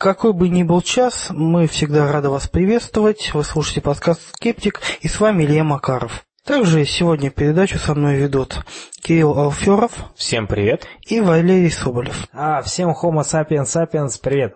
Какой бы ни был час, мы всегда рады вас приветствовать. Вы слушаете подкаст «Скептик» и с вами Илья Макаров. Также сегодня передачу со мной ведут Кирилл Алферов. Всем привет. И Валерий Соболев. А, всем Homo sapiens sapiens привет.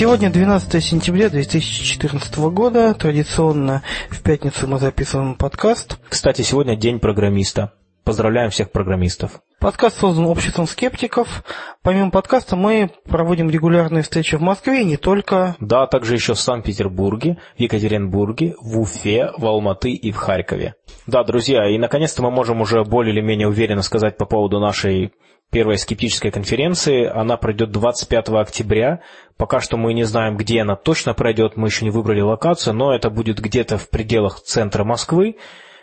Сегодня 12 сентября 2014 года. Традиционно в пятницу мы записываем подкаст. Кстати, сегодня день программиста. Поздравляем всех программистов. Подкаст создан обществом скептиков. Помимо подкаста мы проводим регулярные встречи в Москве и не только. Да, а также еще в Санкт-Петербурге, в Екатеринбурге, в Уфе, в Алматы и в Харькове. Да, друзья, и наконец-то мы можем уже более или менее уверенно сказать по поводу нашей первой скептической конференции. Она пройдет 25 октября. Пока что мы не знаем, где она точно пройдет, мы еще не выбрали локацию, но это будет где-то в пределах центра Москвы.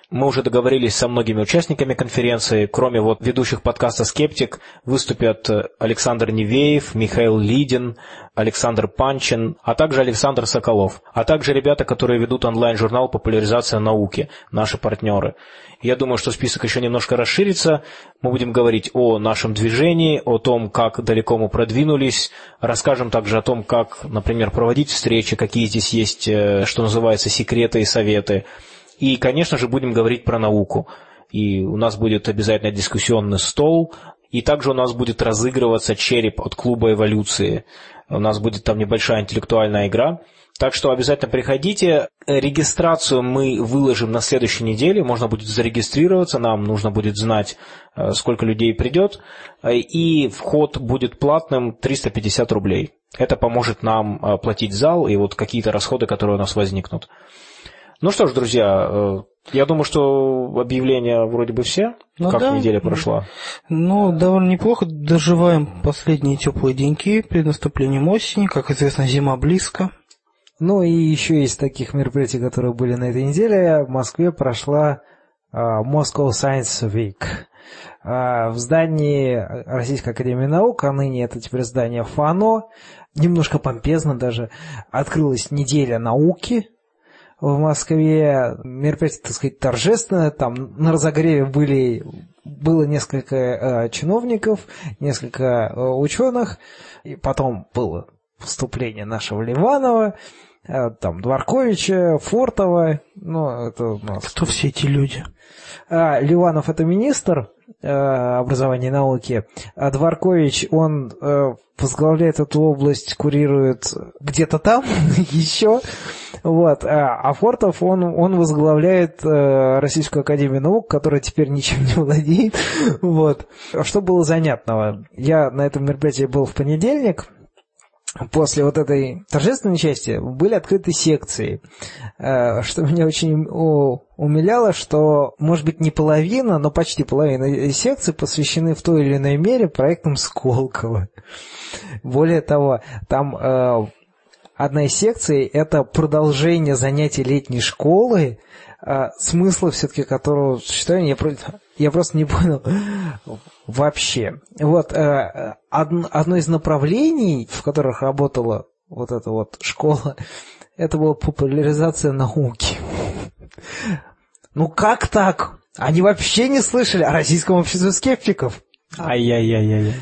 Мы уже договорились со многими участниками конференции. Кроме вот ведущих подкаста «Скептик» выступят Александр Невеев, Михаил Лидин, Александр Панчин, а также Александр Соколов, а также ребята, которые ведут онлайн-журнал «Популяризация науки», наши партнеры. Я думаю, что список еще немножко расширится. Мы будем говорить о нашем движении, о том, как далеко мы продвинулись. Расскажем также о том, как, например, проводить встречи, какие здесь есть, что называется, секреты и советы. И, конечно же, будем говорить про науку. И у нас будет обязательно дискуссионный стол, и также у нас будет разыгрываться череп от клуба эволюции. У нас будет там небольшая интеллектуальная игра. Так что обязательно приходите. Регистрацию мы выложим на следующей неделе. Можно будет зарегистрироваться. Нам нужно будет знать, сколько людей придет. И вход будет платным 350 рублей. Это поможет нам платить зал и вот какие-то расходы, которые у нас возникнут. Ну что ж, друзья, я думаю, что объявления вроде бы все. Ну как да. неделя прошла? Ну, довольно неплохо. Доживаем последние теплые деньки перед наступлением осени. Как известно, зима близко. Ну и еще из таких мероприятий, которые были на этой неделе, в Москве прошла uh, Moscow Science Week. Uh, в здании Российской Академии Наук, а ныне это теперь здание ФАНО, немножко помпезно даже, открылась неделя науки, в Москве. Мероприятие, так сказать, торжественное, там на разогреве были, было несколько э, чиновников, несколько э, ученых, и потом было выступление нашего Ливанова, э, там Дворковича, Фортова, ну, это у нас... Кто все эти люди? А, Ливанов это министр образования и науки, а Дворкович, он э, возглавляет эту область, курирует где-то там еще, вот, а, а Фортов, он, он возглавляет э, Российскую Академию Наук, которая теперь ничем не владеет, вот. Что было занятного? Я на этом мероприятии был в понедельник, после вот этой торжественной части были открыты секции, что меня очень умиляло, что, может быть, не половина, но почти половина секций посвящены в той или иной мере проектам Сколково. Более того, там одна из секций – это продолжение занятий летней школы, смысла все-таки которого существования я, я просто не понял вообще. Вот одно из направлений, в которых работала вот эта вот школа, это была популяризация науки. Ну как так? Они вообще не слышали о российском обществе скептиков. Ай-яй-яй-яй.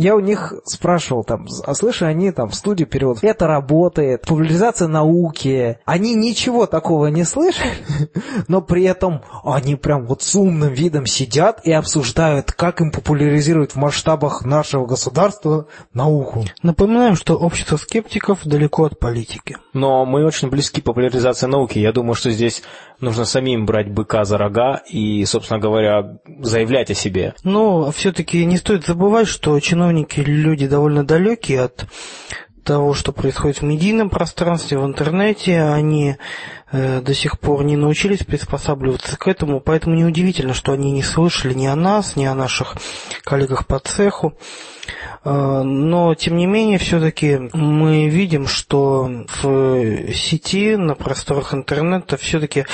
Я у них спрашивал, там, а слышали они там в студии переводов, это работает, популяризация науки. Они ничего такого не слышали, но при этом они прям вот с умным видом сидят и обсуждают, как им популяризировать в масштабах нашего государства науку. Напоминаем, что общество скептиков далеко от политики. Но мы очень близки к популяризации науки. Я думаю, что здесь нужно самим брать быка за рога и, собственно говоря, заявлять о себе. Но все-таки не стоит забывать, что чиновники люди довольно далекие от того, что происходит в медийном пространстве, в интернете. Они до сих пор не научились приспосабливаться к этому, поэтому неудивительно, что они не слышали ни о нас, ни о наших коллегах по цеху. Но, тем не менее, все-таки мы видим, что в сети, на просторах интернета, все-таки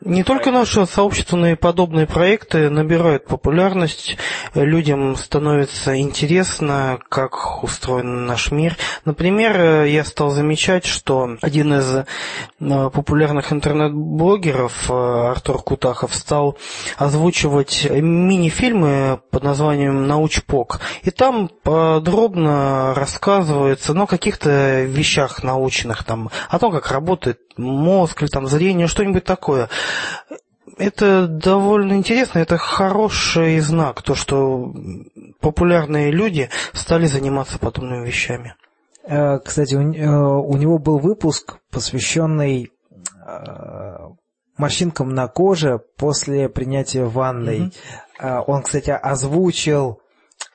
не только наше сообщество, но и подобные проекты набирают популярность. Людям становится интересно, как устроен наш мир. Например, я стал замечать, что один из популярных популярных интернет-блогеров Артур Кутахов стал озвучивать мини-фильмы под названием «Научпок». И там подробно рассказывается ну, о каких-то вещах научных, там, о том, как работает мозг или там зрение, что-нибудь такое это довольно интересно, это хороший знак, то, что популярные люди стали заниматься подобными вещами. Э, кстати, у, э, у него был выпуск, посвященный э, морщинкам на коже после принятия ванной. Mm-hmm. Он, кстати, озвучил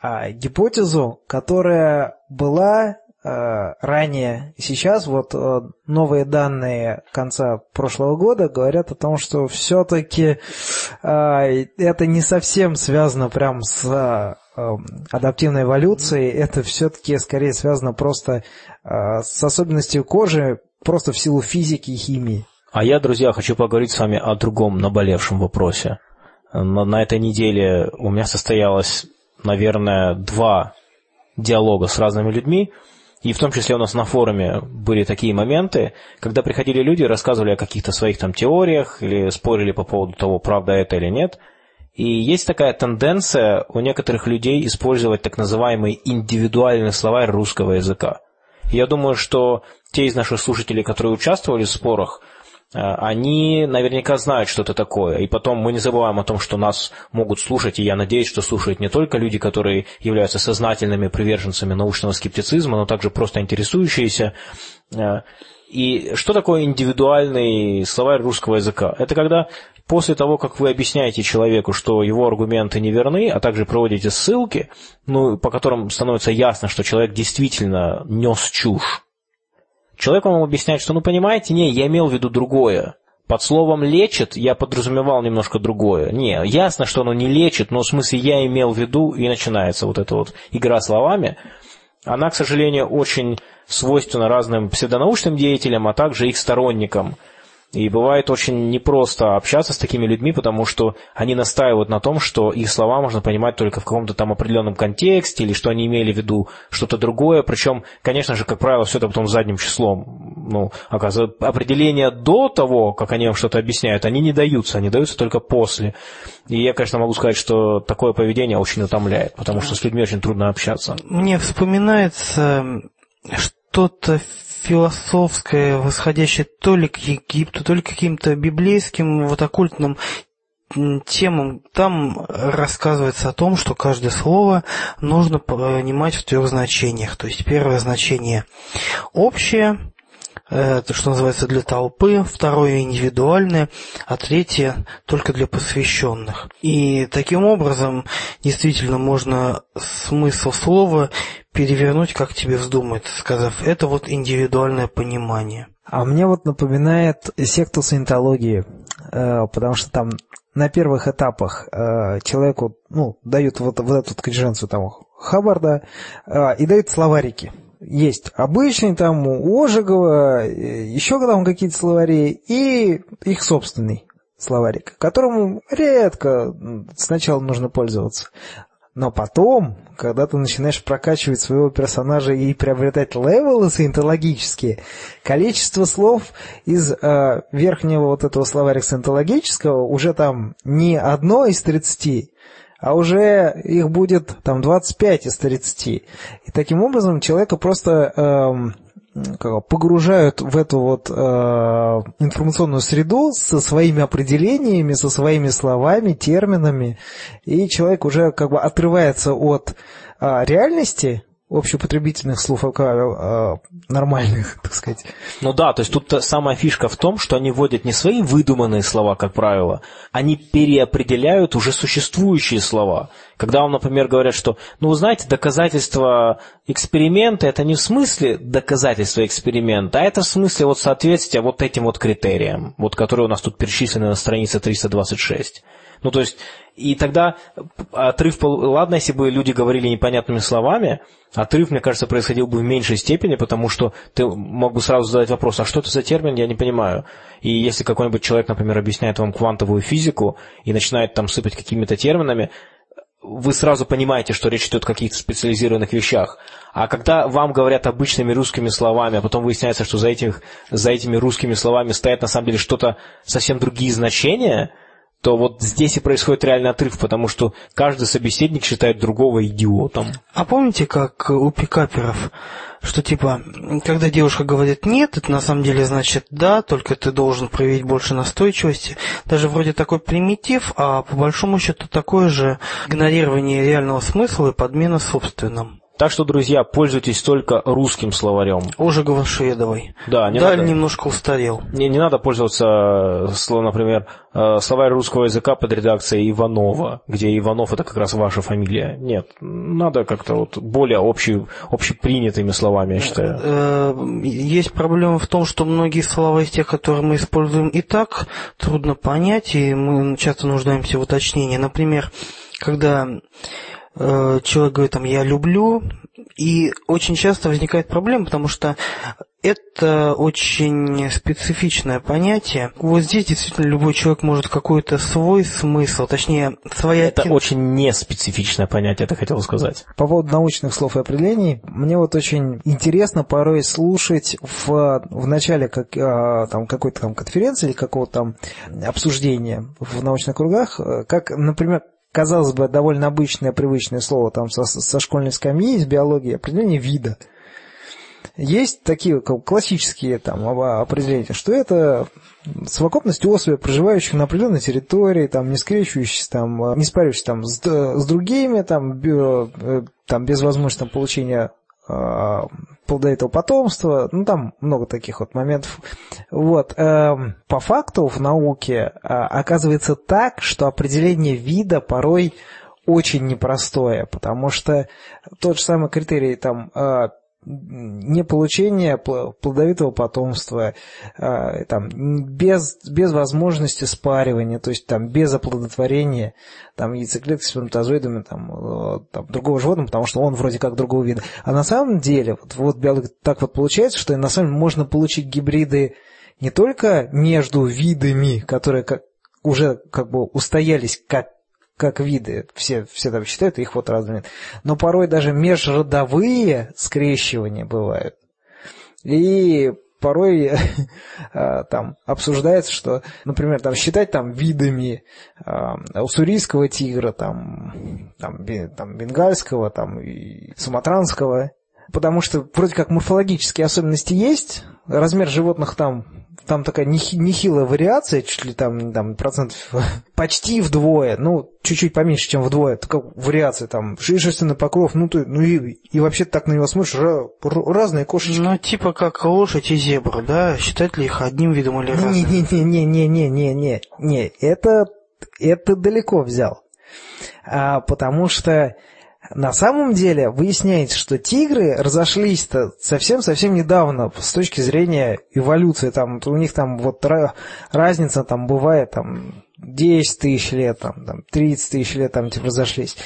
гипотезу, которая была Э, ранее сейчас вот э, новые данные конца прошлого года говорят о том, что все-таки э, это не совсем связано прям с адаптивной эволюцией, это все-таки скорее связано просто с особенностью кожи, просто в силу физики и химии. А я, друзья, хочу поговорить с вами о другом наболевшем вопросе. На, на этой неделе у меня состоялось, наверное, два диалога с разными людьми, и в том числе у нас на форуме были такие моменты, когда приходили люди рассказывали о каких-то своих там теориях или спорили по поводу того, правда это или нет. И есть такая тенденция у некоторых людей использовать так называемый индивидуальный словарь русского языка. Я думаю, что те из наших слушателей, которые участвовали в спорах, Э, они наверняка знают, что это такое. И потом мы не забываем о том, что нас могут слушать, и я надеюсь, что слушают не только люди, которые являются сознательными приверженцами научного скептицизма, но также просто интересующиеся. И что такое индивидуальный словарь русского языка? Это когда после того, как вы объясняете человеку, что его аргументы неверны, а также проводите ссылки, ну, по которым становится ясно, что человек действительно нес чушь, Человек вам объясняет, что, ну, понимаете, не, я имел в виду другое. Под словом «лечит» я подразумевал немножко другое. Не, ясно, что оно не лечит, но в смысле я имел в виду, и начинается вот эта вот игра словами. Она, к сожалению, очень свойственна разным псевдонаучным деятелям, а также их сторонникам – и бывает очень непросто общаться с такими людьми, потому что они настаивают на том, что их слова можно понимать только в каком-то там определенном контексте, или что они имели в виду что-то другое. Причем, конечно же, как правило, все это потом задним числом. Ну, оказывается, определения до того, как они вам что-то объясняют, они не даются, они даются только после. И я, конечно, могу сказать, что такое поведение очень утомляет, потому что с людьми очень трудно общаться. Мне вспоминается что-то философское, восходящее то ли к Египту, то ли к каким-то библейским вот оккультным темам. Там рассказывается о том, что каждое слово нужно понимать в трех значениях. То есть первое значение общее, это что называется для толпы, второе индивидуальное, а третье только для посвященных. И таким образом действительно можно смысл слова перевернуть, как тебе вздумается, сказав, это вот индивидуальное понимание. А мне вот напоминает секту саентологии, э, потому что там на первых этапах э, человеку ну, дают вот, вот эту конференцию там Хаббарда э, и дают словарики. Есть обычный там у Ожегова, еще там какие-то словари, и их собственный словарик, которому редко сначала нужно пользоваться. Но потом, когда ты начинаешь прокачивать своего персонажа и приобретать левелы саентологические, количество слов из э, верхнего вот этого словарика саентологического уже там не одно из тридцати, а уже их будет там 25 из 30. И таким образом человека просто эм, погружают в эту вот э, информационную среду со своими определениями, со своими словами, терминами, и человек уже как бы отрывается от э, реальности, общепотребительных слов э, нормальных, так сказать. Ну да, то есть тут самая фишка в том, что они вводят не свои выдуманные слова, как правило, они переопределяют уже существующие слова. Когда вам, например, говорят, что, ну, вы знаете, доказательство эксперимента, это не в смысле доказательства эксперимента, а это в смысле вот соответствия вот этим вот критериям, вот которые у нас тут перечислены на странице 326. Ну, то есть, и тогда отрыв, ладно, если бы люди говорили непонятными словами, отрыв, мне кажется, происходил бы в меньшей степени, потому что ты мог бы сразу задать вопрос, а что это за термин, я не понимаю. И если какой-нибудь человек, например, объясняет вам квантовую физику и начинает там сыпать какими-то терминами, вы сразу понимаете, что речь идет о каких-то специализированных вещах. А когда вам говорят обычными русскими словами, а потом выясняется, что за, этих, за этими русскими словами стоят на самом деле что-то совсем другие значения, то вот здесь и происходит реальный отрыв, потому что каждый собеседник считает другого идиотом. А помните, как у пикаперов, что типа, когда девушка говорит «нет», это на самом деле значит «да», только ты должен проявить больше настойчивости. Даже вроде такой примитив, а по большому счету такое же игнорирование реального смысла и подмена собственным. Так что, друзья, пользуйтесь только русским словарем. Ожегова Шведовой. Да, не Даль надо, немножко устарел. не, не надо пользоваться, сло- например, э, словарь русского языка под редакцией Иванова, где Иванов это как раз ваша фамилия. Нет, надо как-то вот более общий, общепринятыми словами, я считаю. Э, Есть проблема в том, что многие слова из тех, которые мы используем и так, трудно понять, и мы часто нуждаемся в уточнении. Например, когда э, человек говорит там «я люблю», и очень часто возникает проблема, потому что это очень специфичное понятие. Вот здесь действительно любой человек может какой-то свой смысл, точнее, своя Это очень неспецифичное понятие, это хотел сказать. По поводу научных слов и определений, мне вот очень интересно порой слушать в, в начале как, а, там, какой-то там конференции или какого-то там обсуждения в научных кругах, э, как, например, казалось бы, довольно обычное, привычное слово там со, со школьной скамьи из биологии, определение вида. Есть такие классические там определения, что это совокупность особей, проживающих на определенной территории, там, не скрещивающихся, там, не спаривающихся там, с, с другими, там, бе- э, там, без возможности там, получения плодовитого потомства, ну, там много таких вот моментов. Вот. эм, По факту в науке э, оказывается так, что определение вида порой очень непростое, потому что тот же самый критерий там э, не получение пл- плодовитого потомства, э, там, без, без возможности спаривания, то есть там без оплодотворения там, яйцеклетки с сперматозоидами там, э, там, другого животного, потому что он вроде как другого вида. А на самом деле, вот, вот так вот получается, что на самом деле можно получить гибриды не только между видами, которые как, уже как бы устоялись как как виды, все, все там считают их вот разными, но порой даже межродовые скрещивания бывают. И порой э, там обсуждается, что, например, там считать там видами э, уссурийского тигра, там, там, там бенгальского, там и суматранского, потому что вроде как морфологические особенности есть, размер животных там там такая нехи- нехилая вариация, чуть ли там, там процентов почти вдвое, ну, чуть-чуть поменьше, чем вдвое, такая вариация там, шерстяной покров, ну, ты, ну и, и вообще так на него смотришь, разные кошечки. Ну, типа как лошадь и зебра, да? Считать ли их одним видом или разным? Не-не-не-не-не-не-не, не, это, это далеко взял. А, потому что на самом деле выясняется, что тигры разошлись-то совсем-совсем недавно с точки зрения эволюции. Там, у них там вот ра- разница там бывает там 10 тысяч лет, там, там 30 тысяч лет там типа разошлись.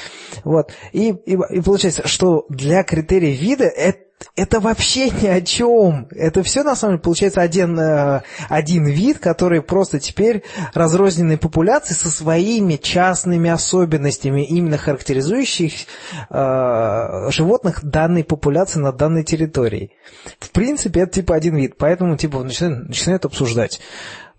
Вот. И, и, и получается, что для критерия вида это это вообще ни о чем. Это все, на самом деле, получается один, э, один вид, который просто теперь разрозненной популяции со своими частными особенностями, именно характеризующих э, животных данной популяции на данной территории. В принципе, это типа один вид, поэтому типа начинают, начинают обсуждать.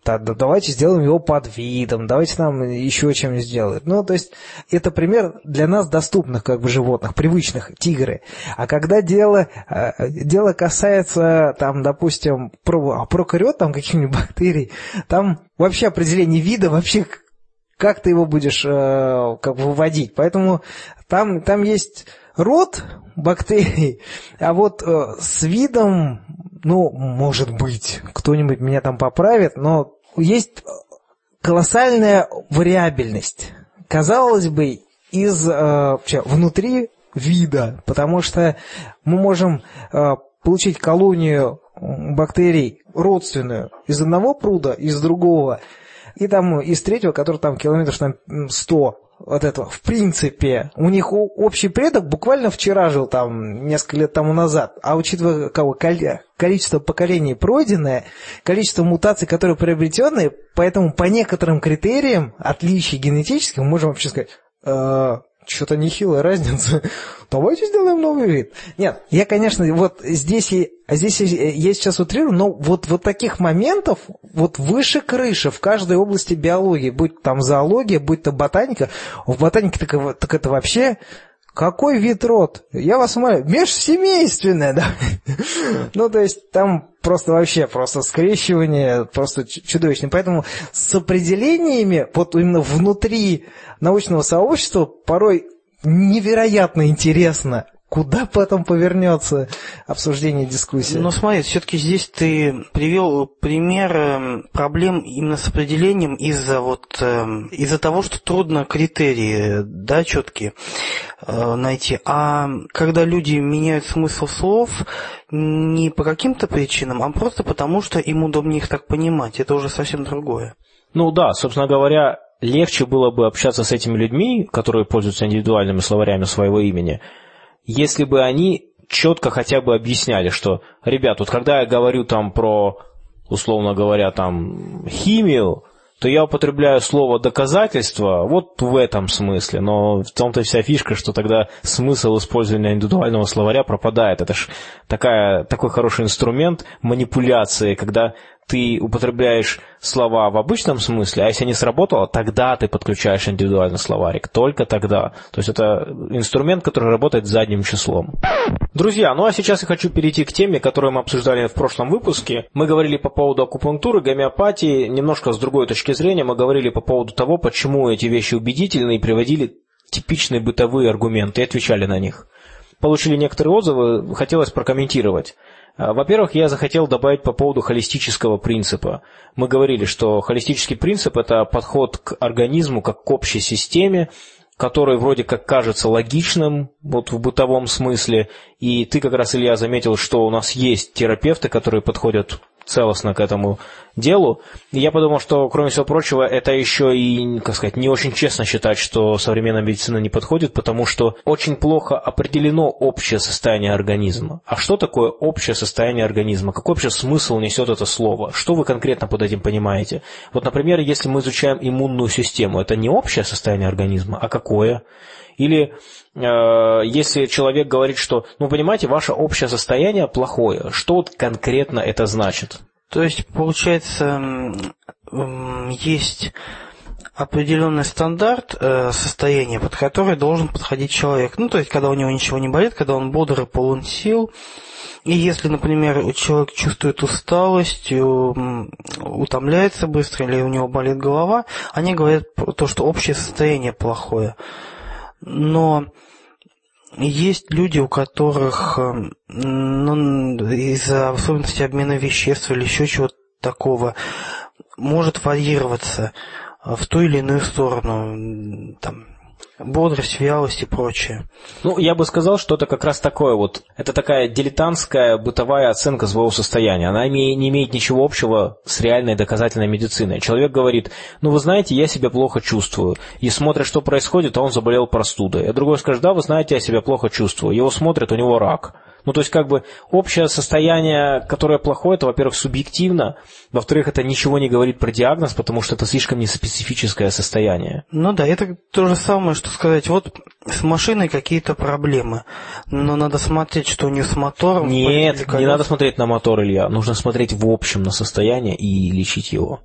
Да, да, давайте сделаем его под видом, давайте нам еще чем-нибудь сделают. Ну, то есть, это пример для нас доступных как бы животных, привычных, тигры. А когда дело, э, дело касается, там, допустим, про, прокариот, там, каких-нибудь бактерий, там вообще определение вида, вообще как ты его будешь э, как бы выводить. Поэтому там, там есть род бактерий, а вот э, с видом, ну, может быть, кто-нибудь меня там поправит, но есть колоссальная вариабельность. Казалось бы, из э, вообще, внутри вида, потому что мы можем э, получить колонию бактерий родственную из одного пруда, из другого, и там из третьего, который там километров там 100 от этого. В принципе, у них общий предок буквально вчера жил там, несколько лет тому назад. А учитывая кого, количество поколений пройденное, количество мутаций, которые приобретенные, поэтому по некоторым критериям отличий генетических можем вообще сказать, «Э, что-то нехилая разница. Давайте сделаем новый вид. Нет, я, конечно, вот здесь, здесь я сейчас утрирую, но вот, вот таких моментов вот выше крыши в каждой области биологии, будь там зоология, будь то ботаника, в ботанике так, так это вообще какой вид род? Я вас умоляю, межсемейственное, да? ну, то есть там просто вообще, просто скрещивание просто чудовищное. Поэтому с определениями, вот именно внутри научного сообщества, порой невероятно интересно Куда потом повернется обсуждение дискуссии? Ну, смотри, все-таки здесь ты привел пример эм, проблем именно с определением из-за вот эм, из-за того, что трудно критерии, да, четкие э, найти. А когда люди меняют смысл слов не по каким-то причинам, а просто потому, что им удобнее их так понимать, это уже совсем другое. Ну да, собственно говоря, легче было бы общаться с этими людьми, которые пользуются индивидуальными словарями своего имени, если бы они четко хотя бы объясняли, что, ребят, вот когда я говорю там про, условно говоря, там, химию, то я употребляю слово доказательство вот в этом смысле, но в том-то вся фишка, что тогда смысл использования индивидуального словаря пропадает. Это ж такой хороший инструмент манипуляции, когда ты употребляешь слова в обычном смысле, а если не сработало, тогда ты подключаешь индивидуальный словарик. Только тогда. То есть это инструмент, который работает задним числом. Друзья, ну а сейчас я хочу перейти к теме, которую мы обсуждали в прошлом выпуске. Мы говорили по поводу акупунктуры, гомеопатии, немножко с другой точки зрения. Мы говорили по поводу того, почему эти вещи убедительны и приводили типичные бытовые аргументы и отвечали на них. Получили некоторые отзывы, хотелось прокомментировать. А, во-первых, я захотел добавить по поводу холистического принципа. Мы говорили, что холистический принцип – это подход к организму как к общей системе, который вроде как кажется логичным вот в бытовом смысле. И ты как раз, Илья, заметил, что у нас есть терапевты, которые подходят целостно к этому делу. И я подумал, что, кроме всего прочего, это еще и, как сказать, не очень честно считать, что современная медицина не подходит, потому что очень плохо определено общее состояние организма. А что такое общее состояние организма? Какой вообще смысл несет это слово? Что вы конкретно под этим понимаете? Вот, например, если мы изучаем иммунную систему, это не общее состояние организма, а какое? Или если человек говорит, что, ну, понимаете, ваше общее состояние плохое, что вот конкретно это значит? То есть, получается, есть определенный стандарт э, состояния, под который должен подходить человек. Ну, то есть, когда у него ничего не болит, когда он бодр и полон сил. И если, например, человек чувствует усталость, утомляется быстро или у него болит голова, они говорят то, что общее состояние плохое но есть люди, у которых эм, ну, из-за особенностей обмена веществ или еще чего-то такого может варьироваться в ту или иную сторону. Там, бодрость, вялость и прочее. Ну, я бы сказал, что это как раз такое вот, это такая дилетантская бытовая оценка своего состояния. Она не имеет ничего общего с реальной доказательной медициной. Человек говорит, ну, вы знаете, я себя плохо чувствую. И смотрит, что происходит, а он заболел простудой. А другой скажет, да, вы знаете, я себя плохо чувствую. Его смотрят, у него рак. Ну, то есть, как бы, общее состояние, которое плохое, это, во-первых, субъективно, во-вторых, это ничего не говорит про диагноз, потому что это слишком неспецифическое состояние. Ну да, это то же самое, что сказать, вот с машиной какие-то проблемы, но надо смотреть, что у нее с мотором. Нет, не надо смотреть на мотор, Илья, нужно смотреть в общем на состояние и лечить его.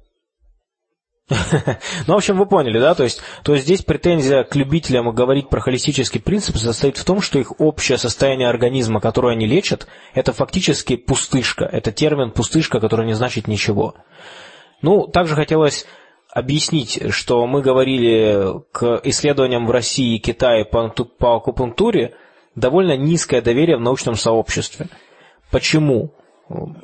Ну, в общем, вы поняли, да? То есть, то есть здесь претензия к любителям говорить про холистический принцип состоит в том, что их общее состояние организма, которое они лечат, это фактически пустышка. Это термин пустышка, который не значит ничего. Ну, также хотелось объяснить, что мы говорили к исследованиям в России и Китае по, по акупунктуре довольно низкое доверие в научном сообществе. Почему?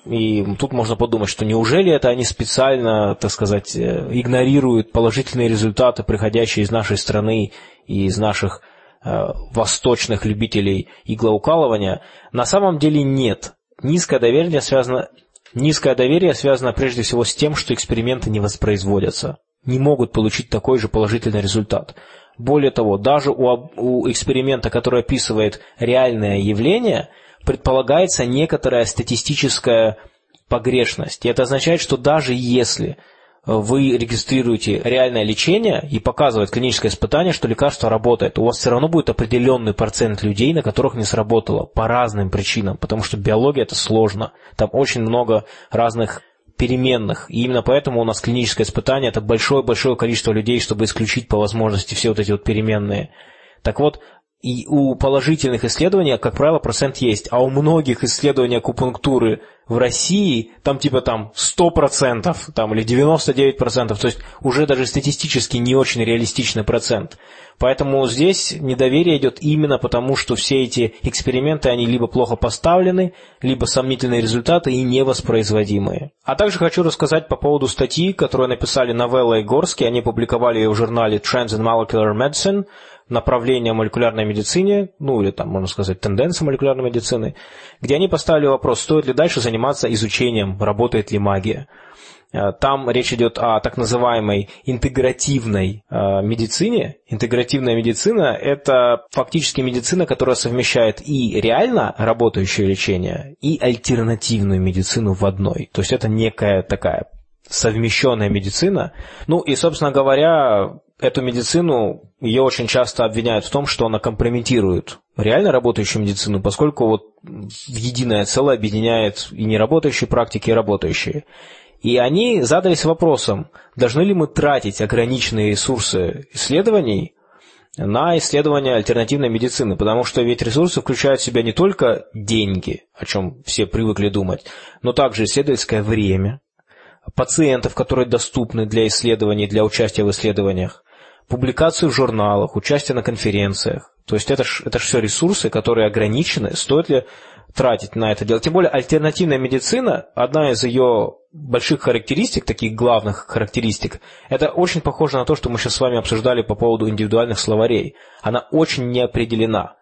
И тут можно подумать, что неужели это они специально, так сказать, э, игнорируют положительные результаты, приходящие из нашей страны и из наших э, восточных любителей иглоукалывания? На самом деле нет. Низкое доверие связано, низкое доверие связано прежде всего с тем, что эксперименты не воспроизводятся, не могут получить такой же положительный результат. Более того, даже у, у эксперимента, который описывает реальное явление – предполагается некоторая статистическая погрешность. И это означает, что даже если вы регистрируете реальное лечение и показывает клиническое испытание, что лекарство работает, у вас все равно будет определенный процент людей, на которых не сработало по разным причинам, потому что биология это сложно. Там очень много разных переменных. И именно поэтому у нас клиническое испытание – это большое-большое количество людей, чтобы исключить по возможности все вот эти вот переменные. Так вот, и у положительных исследований, как правило, процент есть, а у многих исследований акупунктуры в России там типа там 100% там, или 99%, то есть уже даже статистически не очень реалистичный процент. Поэтому здесь недоверие идет именно потому, что все эти эксперименты, они либо плохо поставлены, либо сомнительные результаты и невоспроизводимые. А также хочу рассказать по поводу статьи, которую написали Новелла и Горский, они публиковали ее в журнале Trends in Molecular Medicine, направления молекулярной медицине, ну или там, можно сказать, тенденции молекулярной медицины, где они поставили вопрос, стоит ли дальше заниматься изучением, работает ли магия. Э, там речь идет о так называемой интегративной э, медицине. Интегративная медицина – это фактически медицина, которая совмещает и реально работающее лечение, и альтернативную медицину в одной. То есть это некая такая совмещенная медицина. Ну и, собственно говоря, эту медицину, ее очень часто обвиняют в том, что она компрометирует реально работающую медицину, поскольку вот в единое целое объединяет и неработающие практики, и работающие. И они задались вопросом, должны ли мы тратить ограниченные ресурсы исследований на исследования альтернативной медицины, потому что ведь ресурсы включают в себя не только деньги, о чем все привыкли думать, но также исследовательское время, пациентов, которые доступны для исследований, для участия в исследованиях, публикацию в журналах, участие на конференциях. То есть это же это ж все ресурсы, которые ограничены. Стоит ли тратить на это дело? Тем более альтернативная медицина, одна из ее больших характеристик, таких главных характеристик, это очень похоже на то, что мы сейчас с вами обсуждали по поводу индивидуальных словарей. Она очень неопределена.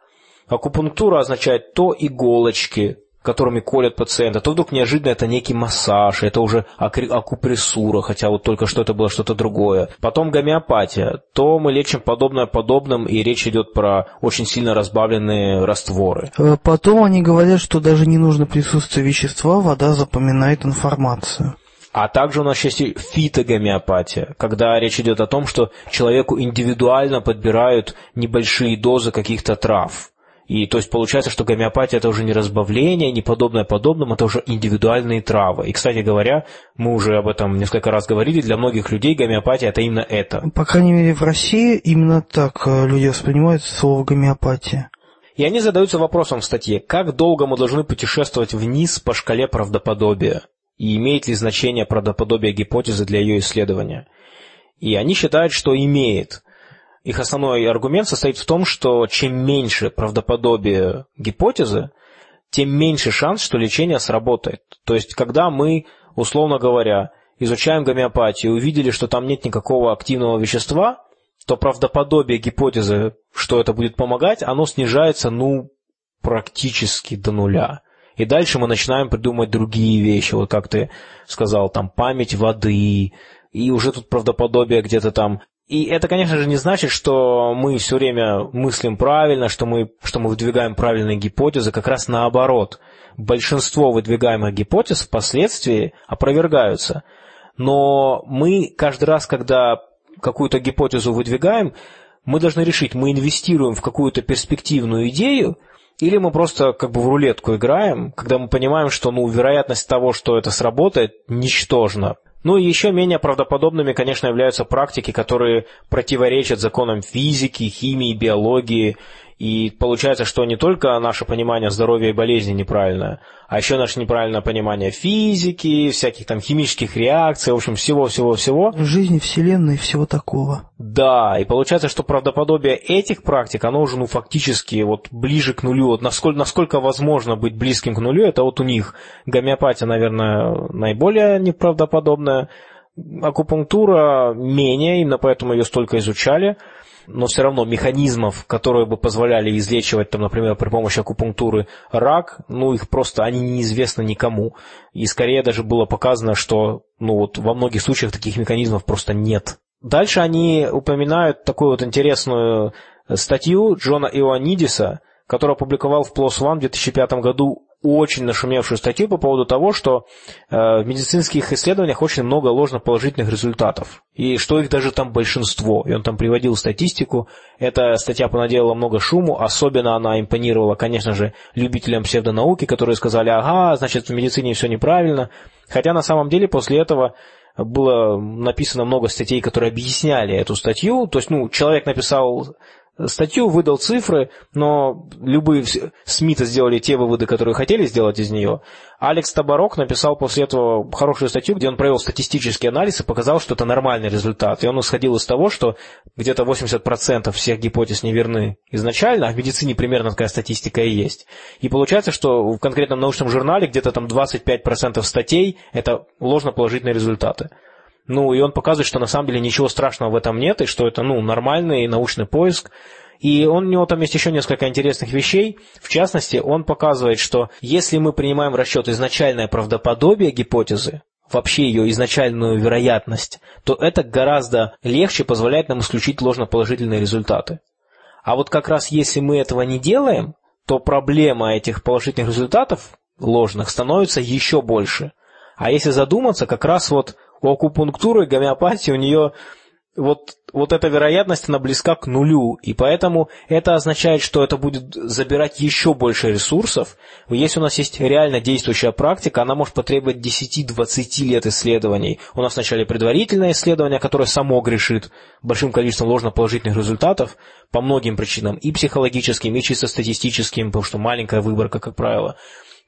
Акупунктура означает то иголочки, которыми колят пациента, то вдруг неожиданно это некий массаж, это уже акупрессура, хотя вот только что это было что-то другое. Потом гомеопатия, то мы лечим подобное подобным, и речь идет про очень сильно разбавленные растворы. Э, потом они говорят, что даже не нужно присутствие вещества, вода запоминает информацию. А также у нас есть и фитогомеопатия, когда речь идет о том, что человеку индивидуально подбирают небольшие дозы каких-то трав. И то есть получается, что гомеопатия это уже не разбавление, не подобное подобному, это уже индивидуальные травы. И, кстати говоря, мы уже об этом несколько раз говорили, для многих людей гомеопатия это именно это. По крайней мере, в России именно так э, люди воспринимают слово гомеопатия. И они задаются вопросом в статье, как долго мы должны путешествовать вниз по шкале правдоподобия, и имеет ли значение правдоподобие гипотезы для ее исследования. И они считают, что имеет. Их основной аргумент состоит в том, что чем меньше правдоподобие гипотезы, тем меньше шанс, что лечение сработает. То есть, когда мы, условно говоря, изучаем гомеопатию увидели, что там нет никакого активного вещества, то правдоподобие гипотезы, что это будет помогать, оно снижается, ну, практически до нуля. И дальше мы начинаем придумать другие вещи, вот как ты сказал, там, память воды, и уже тут правдоподобие где-то там и это, конечно же, не значит, что мы все время мыслим правильно, что мы, что мы выдвигаем правильные гипотезы, как раз наоборот. Большинство выдвигаемых гипотез впоследствии опровергаются. Но мы каждый раз, когда какую-то гипотезу выдвигаем, мы должны решить, мы инвестируем в какую-то перспективную идею, или мы просто как бы в рулетку играем, когда мы понимаем, что ну, вероятность того, что это сработает, ничтожна. Ну и еще менее правдоподобными, конечно, являются практики, которые противоречат законам физики, химии, биологии и получается, что не только наше понимание здоровья и болезни неправильное, а еще наше неправильное понимание физики, всяких там химических реакций, в общем, всего-всего-всего. Жизни, Вселенной и всего такого. Да, и получается, что правдоподобие этих практик, оно уже, ну, фактически вот ближе к нулю. Вот насколько, насколько возможно быть близким к нулю, это вот у них гомеопатия, наверное, наиболее неправдоподобная, акупунктура менее, именно поэтому ее столько изучали – но все равно механизмов, которые бы позволяли излечивать, там, например, при помощи акупунктуры рак, ну, их просто, они неизвестны никому. И скорее даже было показано, что, ну, вот во многих случаях таких механизмов просто нет. Дальше они упоминают такую вот интересную статью Джона Иоаннидиса, который опубликовал в PLOS ONE в 2005 году очень нашумевшую статью по поводу того, что э, в медицинских исследованиях очень много ложноположительных результатов, и что их даже там большинство. И он там приводил статистику. Эта статья понаделала много шуму, особенно она импонировала, конечно же, любителям псевдонауки, которые сказали, ага, значит, в медицине все неправильно. Хотя на самом деле после этого было написано много статей, которые объясняли эту статью. То есть, ну, человек написал статью, выдал цифры, но любые СМИ-то сделали те выводы, которые хотели сделать из нее. Алекс Табарок написал после этого хорошую статью, где он провел статистический анализ и показал, что это нормальный результат. И он исходил из того, что где-то 80% всех гипотез неверны изначально, а в медицине примерно такая статистика и есть. И получается, что в конкретном научном журнале где-то там 25% статей – это ложноположительные результаты. Ну, и он показывает, что на самом деле ничего страшного в этом нет, и что это, ну, нормальный научный поиск. И он, у него там есть еще несколько интересных вещей. В частности, он показывает, что если мы принимаем в расчет изначальное правдоподобие гипотезы, вообще ее изначальную вероятность, то это гораздо легче позволяет нам исключить ложноположительные результаты. А вот как раз если мы этого не делаем, то проблема этих положительных результатов ложных становится еще больше. А если задуматься, как раз вот у акупунктуры гомеопатии у нее вот, вот эта вероятность, она близка к нулю, и поэтому это означает, что это будет забирать еще больше ресурсов. Если у нас есть реально действующая практика, она может потребовать 10-20 лет исследований. У нас вначале предварительное исследование, которое само грешит большим количеством ложноположительных результатов по многим причинам, и психологическим, и чисто статистическим, потому что маленькая выборка, как правило.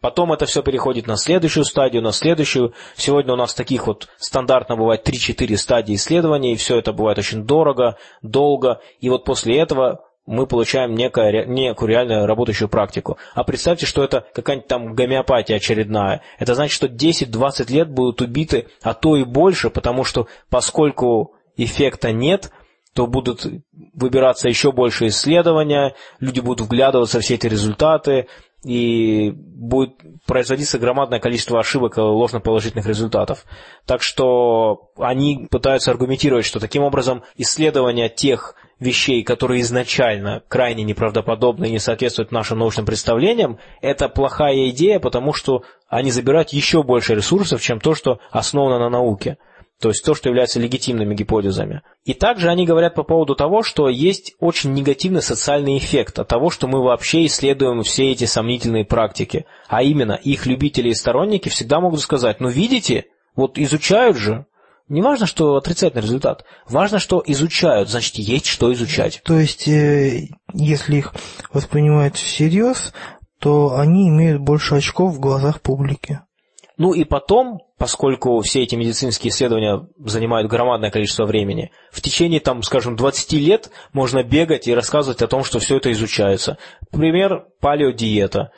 Потом это все переходит на следующую стадию, на следующую. Сегодня у нас таких вот стандартно бывает 3-4 стадии исследования, и все это бывает очень дорого, долго. И вот после этого мы получаем некое, некую реально работающую практику. А представьте, что это какая-нибудь там гомеопатия очередная. Это значит, что 10-20 лет будут убиты, а то и больше, потому что поскольку эффекта нет, то будут выбираться еще больше исследования, люди будут вглядываться в все эти результаты, и будет производиться громадное количество ошибок и ложноположительных результатов. Так что они пытаются аргументировать, что таким образом исследование тех вещей, которые изначально крайне неправдоподобны и не соответствуют нашим научным представлениям, это плохая идея, потому что они забирают еще больше ресурсов, чем то, что основано на науке то есть то, что является легитимными гипотезами. И также они говорят по поводу того, что есть очень негативный социальный эффект от того, что мы вообще исследуем все эти сомнительные практики. А именно, их любители и сторонники всегда могут сказать, ну видите, вот изучают же, не важно, что отрицательный результат. Важно, что изучают, значит, есть что изучать. То есть, э, если их воспринимают всерьез, то они имеют больше очков в глазах публики. Ну и потом, поскольку все эти медицинские исследования занимают громадное количество времени, в течение, там, скажем, 20 лет можно бегать и рассказывать о том, что все это изучается. Пример – палеодиета.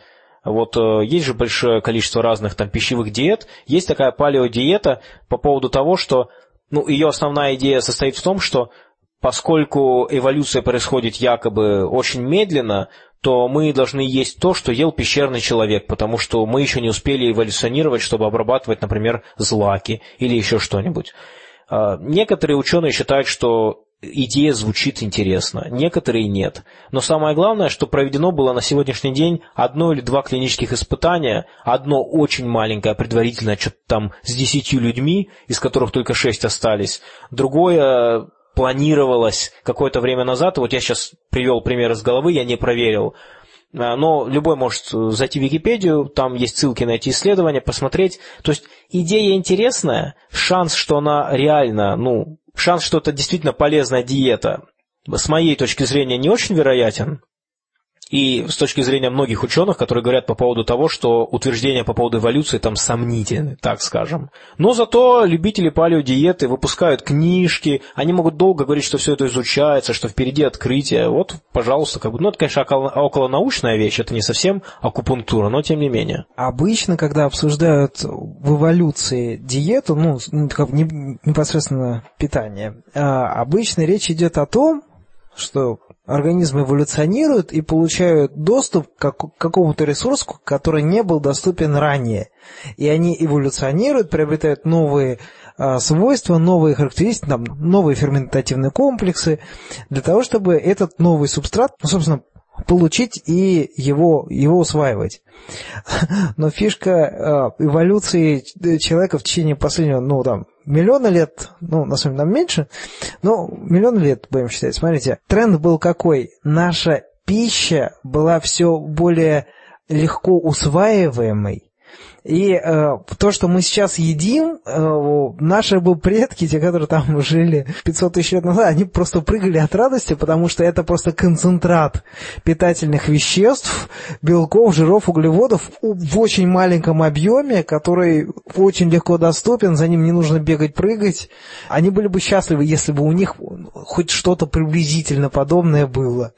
Вот э, есть же большое количество разных там пищевых диет. Есть такая палеодиета по поводу того, что ну, ее основная идея состоит в том, что поскольку эволюция происходит якобы очень медленно, то мы должны есть то, что ел пещерный человек, потому что мы еще не успели эволюционировать, чтобы обрабатывать, например, злаки или еще что-нибудь. А, некоторые ученые считают, что идея звучит интересно, некоторые нет. Но самое главное, что проведено было на сегодняшний день одно или два клинических испытания, одно очень маленькое, предварительное, что-то там с десятью людьми, из которых только шесть остались, другое планировалось какое-то время назад, вот я сейчас привел пример из головы, я не проверил, а, но любой может зайти в Википедию, там есть ссылки на эти исследования, посмотреть. То есть идея интересная, шанс, что она реально, ну, шанс, что это действительно полезная диета, с моей точки зрения, не очень вероятен, и с точки зрения многих ученых, которые говорят по поводу того, что утверждения по поводу эволюции там сомнительны, так скажем. Но зато любители палеодиеты выпускают книжки, они могут долго говорить, что все это изучается, что впереди открытие. Вот, пожалуйста, как бы, ну, это, конечно, около, околонаучная вещь, это не совсем акупунктура, но тем не менее. Обычно, когда обсуждают в эволюции диету, ну, как непосредственно питание, а, обычно речь идет о том, что организмы эволюционируют и получают доступ к какому-то ресурсу, который не был доступен ранее. И они эволюционируют, приобретают новые а, свойства, новые характеристики, новые ферментативные комплексы, для того, чтобы этот новый субстрат, ну, собственно, получить и его, его усваивать. Но фишка э, эволюции человека в течение последнего, ну, там, миллиона лет, ну, на самом деле, нам меньше, но миллион лет, будем считать. Смотрите, тренд был какой? Наша пища была все более легко усваиваемой, и э, то, что мы сейчас едим, э, наши бы предки, те, которые там жили 500 тысяч лет назад, они просто прыгали от радости, потому что это просто концентрат питательных веществ, белков, жиров, углеводов в очень маленьком объеме, который очень легко доступен, за ним не нужно бегать, прыгать. Они были бы счастливы, если бы у них хоть что-то приблизительно подобное было.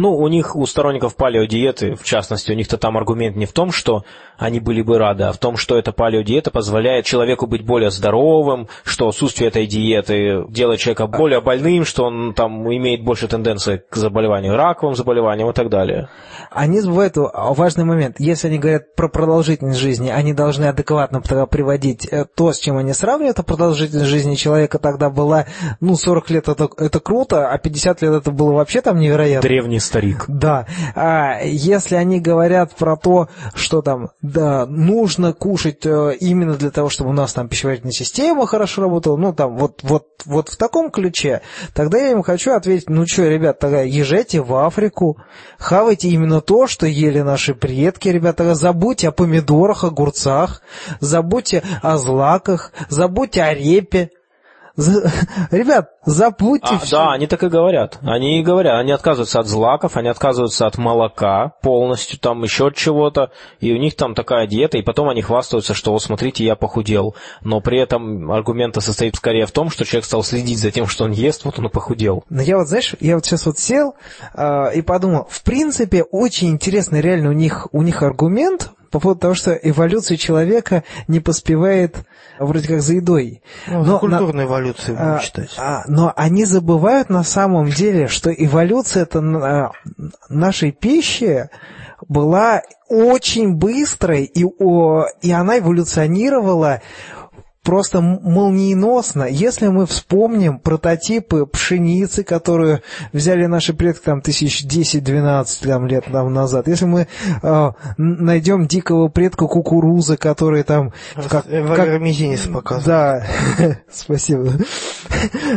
Ну, у них, у сторонников палеодиеты, в частности, у них-то там аргумент не в том, что они были бы рады, а в том, что эта палеодиета позволяет человеку быть более здоровым, что отсутствие этой диеты делает человека более больным, что он там имеет больше тенденции к заболеванию, раковым заболеваниям и так далее. Они забывают важный момент. Если они говорят про продолжительность жизни, они должны адекватно приводить э, то, с чем они сравнивают, а продолжительность жизни человека тогда была, ну, 40 лет это, это круто, а 50 лет это было вообще там невероятно. Древний старик. Да. А если они говорят про то, что там да, нужно кушать э, именно для того, чтобы у нас там пищеварительная система хорошо работала, ну там вот, вот, вот в таком ключе, тогда я им хочу ответить, ну что, ребят, тогда езжайте в Африку, хавайте именно то, что ели наши предки, ребята, забудьте о помидорах, огурцах, забудьте о злаках, забудьте о репе, Ребят, забудьте а, все. Да, они так и говорят. Они и говорят, они отказываются от злаков, они отказываются от молока полностью, там еще от чего-то, и у них там такая диета, и потом они хвастаются, что, вот смотрите, я похудел. Но при этом аргумент состоит скорее в том, что человек стал следить за тем, что он ест, вот он и похудел. Но я вот, знаешь, я вот сейчас вот сел э, и подумал, в принципе, очень интересный реально у них, у них аргумент, по поводу того, что эволюция человека не поспевает вроде как за едой. Ну, но, культурной на, эволюции будем а, считать. А, но они забывают на самом деле, что эволюция это а, нашей пищи была очень быстрой, и, о, и она эволюционировала просто молниеносно. Если мы вспомним прототипы пшеницы, которую взяли наши предки там тысяч 10-12 там, лет там, назад, если мы э, найдем дикого предка кукурузы, который там... Как, как, мизинец показывает. Да, спасибо.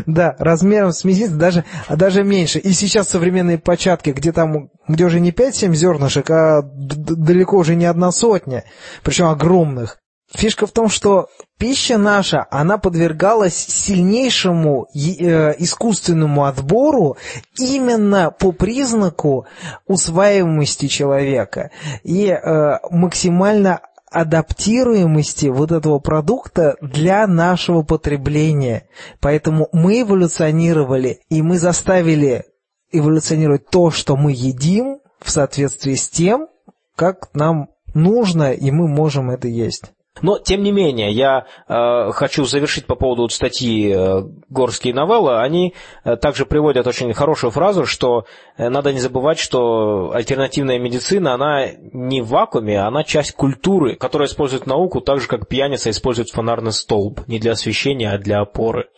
да, размером с мизинец даже, даже меньше. И сейчас современные початки, где там где уже не 5-7 зернышек, а далеко уже не одна сотня, причем огромных. Фишка в том, что пища наша, она подвергалась сильнейшему э, искусственному отбору именно по признаку усваиваемости человека и э, максимально адаптируемости вот этого продукта для нашего потребления. Поэтому мы эволюционировали, и мы заставили эволюционировать то, что мы едим в соответствии с тем, как нам нужно, и мы можем это есть. Но, тем не менее, я э, хочу завершить по поводу статьи э, «Горские новеллы». Они э, также приводят очень хорошую фразу, что э, надо не забывать, что альтернативная медицина, она не в вакууме, она часть культуры, которая использует науку так же, как пьяница использует фонарный столб. Не для освещения, а для опоры.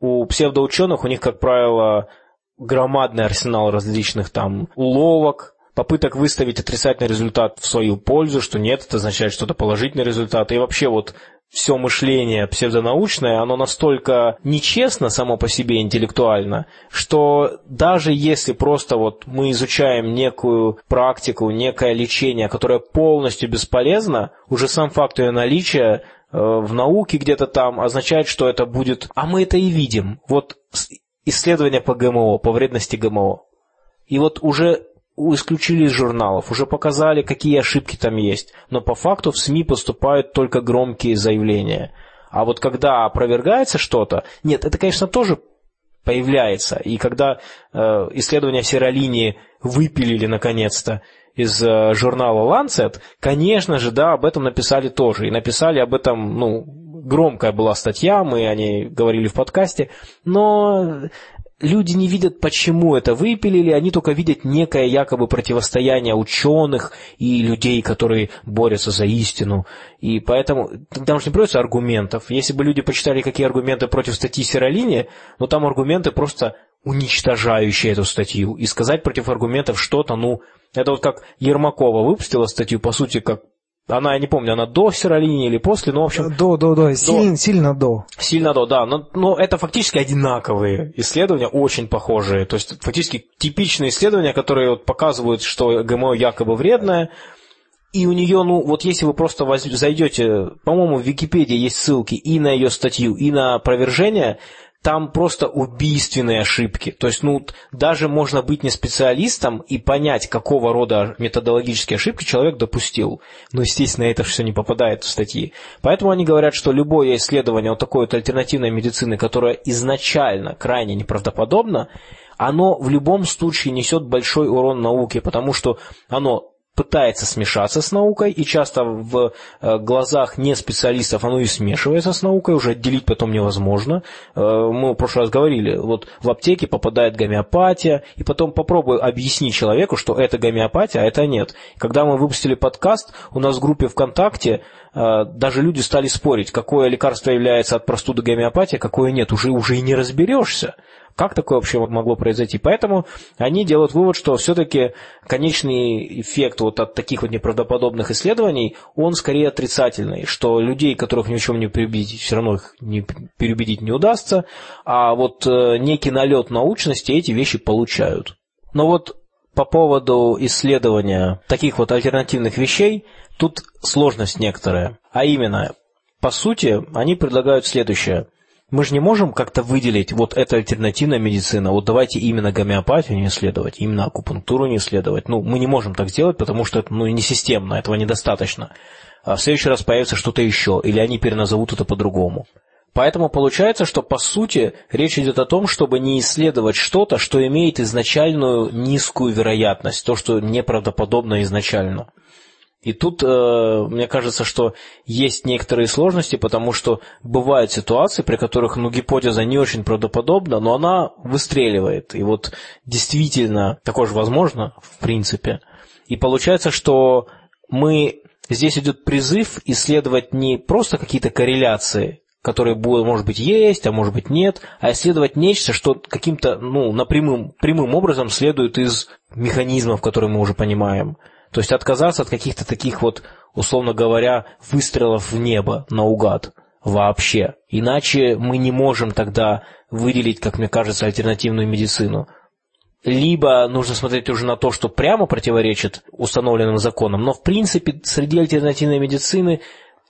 У псевдоученых, у них, как правило, громадный арсенал различных там уловок, попыток выставить отрицательный результат в свою пользу, что нет, это означает что-то положительный результат. И вообще вот все мышление псевдонаучное, оно настолько нечестно само по себе интеллектуально, что даже если просто вот мы изучаем некую практику, некое лечение, которое полностью бесполезно, уже сам факт ее наличия э, в науке где-то там означает, что это будет... А мы это и видим. Вот исследования по ГМО, по вредности ГМО. И вот уже исключили из журналов, уже показали, какие ошибки там есть, но по факту в СМИ поступают только громкие заявления. А вот когда опровергается что-то, нет, это, конечно, тоже появляется. И когда э, исследования серолинии выпилили наконец-то из э, журнала Lancet, конечно же, да, об этом написали тоже. И написали об этом, ну, громкая была статья, мы о ней говорили в подкасте, но люди не видят, почему это выпилили, они только видят некое якобы противостояние ученых и людей, которые борются за истину. И поэтому там же не просто аргументов. Если бы люди почитали, какие аргументы против статьи Сиролини, но там аргументы просто уничтожающее эту статью, и сказать против аргументов что-то, ну, это вот как Ермакова выпустила статью, по сути, как она, я не помню, она до Сиролини или после, но, в общем... До, до, до, сильно, сильно до. Сильно до, да. Но, но это фактически одинаковые исследования, очень похожие. То есть, фактически типичные исследования, которые вот показывают, что ГМО якобы вредное, и у нее, ну, вот если вы просто зайдете, по-моему, в Википедии есть ссылки и на ее статью, и на опровержение, там просто убийственные ошибки. То есть, ну, даже можно быть не специалистом и понять, какого рода методологические ошибки человек допустил. Но, естественно, это все не попадает в статьи. Поэтому они говорят, что любое исследование вот такой вот альтернативной медицины, которое изначально крайне неправдоподобно, оно в любом случае несет большой урон науке, потому что оно пытается смешаться с наукой, и часто в э, глазах не специалистов оно и смешивается с наукой, уже отделить потом невозможно. Э, мы в прошлый раз говорили, вот в аптеке попадает гомеопатия, и потом попробуй объяснить человеку, что это гомеопатия, а это нет. Когда мы выпустили подкаст, у нас в группе ВКонтакте э, даже люди стали спорить, какое лекарство является от простуды гомеопатия, какое нет, уже, уже и не разберешься. Как такое вообще могло произойти? Поэтому они делают вывод, что все-таки конечный эффект вот от таких вот неправдоподобных исследований, он скорее отрицательный, что людей, которых ни в чем не переубедить, все равно их не, переубедить не удастся, а вот э, некий налет научности эти вещи получают. Но вот по поводу исследования таких вот альтернативных вещей, тут сложность некоторая. А именно, по сути, они предлагают следующее – мы же не можем как-то выделить, вот это альтернативная медицина, вот давайте именно гомеопатию не исследовать, именно акупунктуру не исследовать. Ну, мы не можем так сделать, потому что это ну, не системно, этого недостаточно. А в следующий раз появится что-то еще, или они переназовут это по-другому. Поэтому получается, что по сути речь идет о том, чтобы не исследовать что-то, что имеет изначальную низкую вероятность, то, что неправдоподобно изначально. И тут, э, мне кажется, что есть некоторые сложности, потому что бывают ситуации, при которых ну, гипотеза не очень правдоподобна, но она выстреливает. И вот действительно такое же возможно, в принципе. И получается, что мы здесь идет призыв исследовать не просто какие-то корреляции, которые будут, может быть, есть, а может быть, нет, а исследовать нечто, что каким-то, ну, напрямым, прямым образом следует из механизмов, которые мы уже понимаем. То есть отказаться от каких-то таких вот, условно говоря, выстрелов в небо наугад вообще. Иначе мы не можем тогда выделить, как мне кажется, альтернативную медицину. Либо нужно смотреть уже на то, что прямо противоречит установленным законам, но в принципе среди альтернативной медицины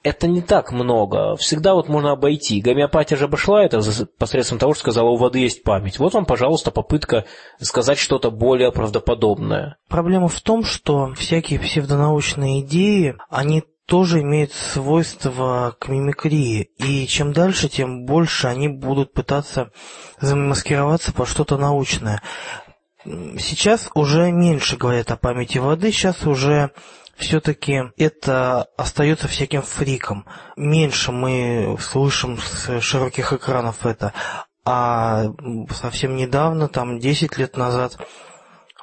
это не так много. Всегда вот можно обойти. Гомеопатия же обошла это посредством того, что сказала, у воды есть память. Вот вам, пожалуйста, попытка сказать что-то более правдоподобное. Проблема в том, что всякие псевдонаучные идеи, они тоже имеют свойство к мимикрии. И чем дальше, тем больше они будут пытаться замаскироваться под что-то научное. Сейчас уже меньше говорят о памяти воды, сейчас уже все-таки это остается всяким фриком. Меньше мы слышим с широких экранов это. А совсем недавно, там 10 лет назад,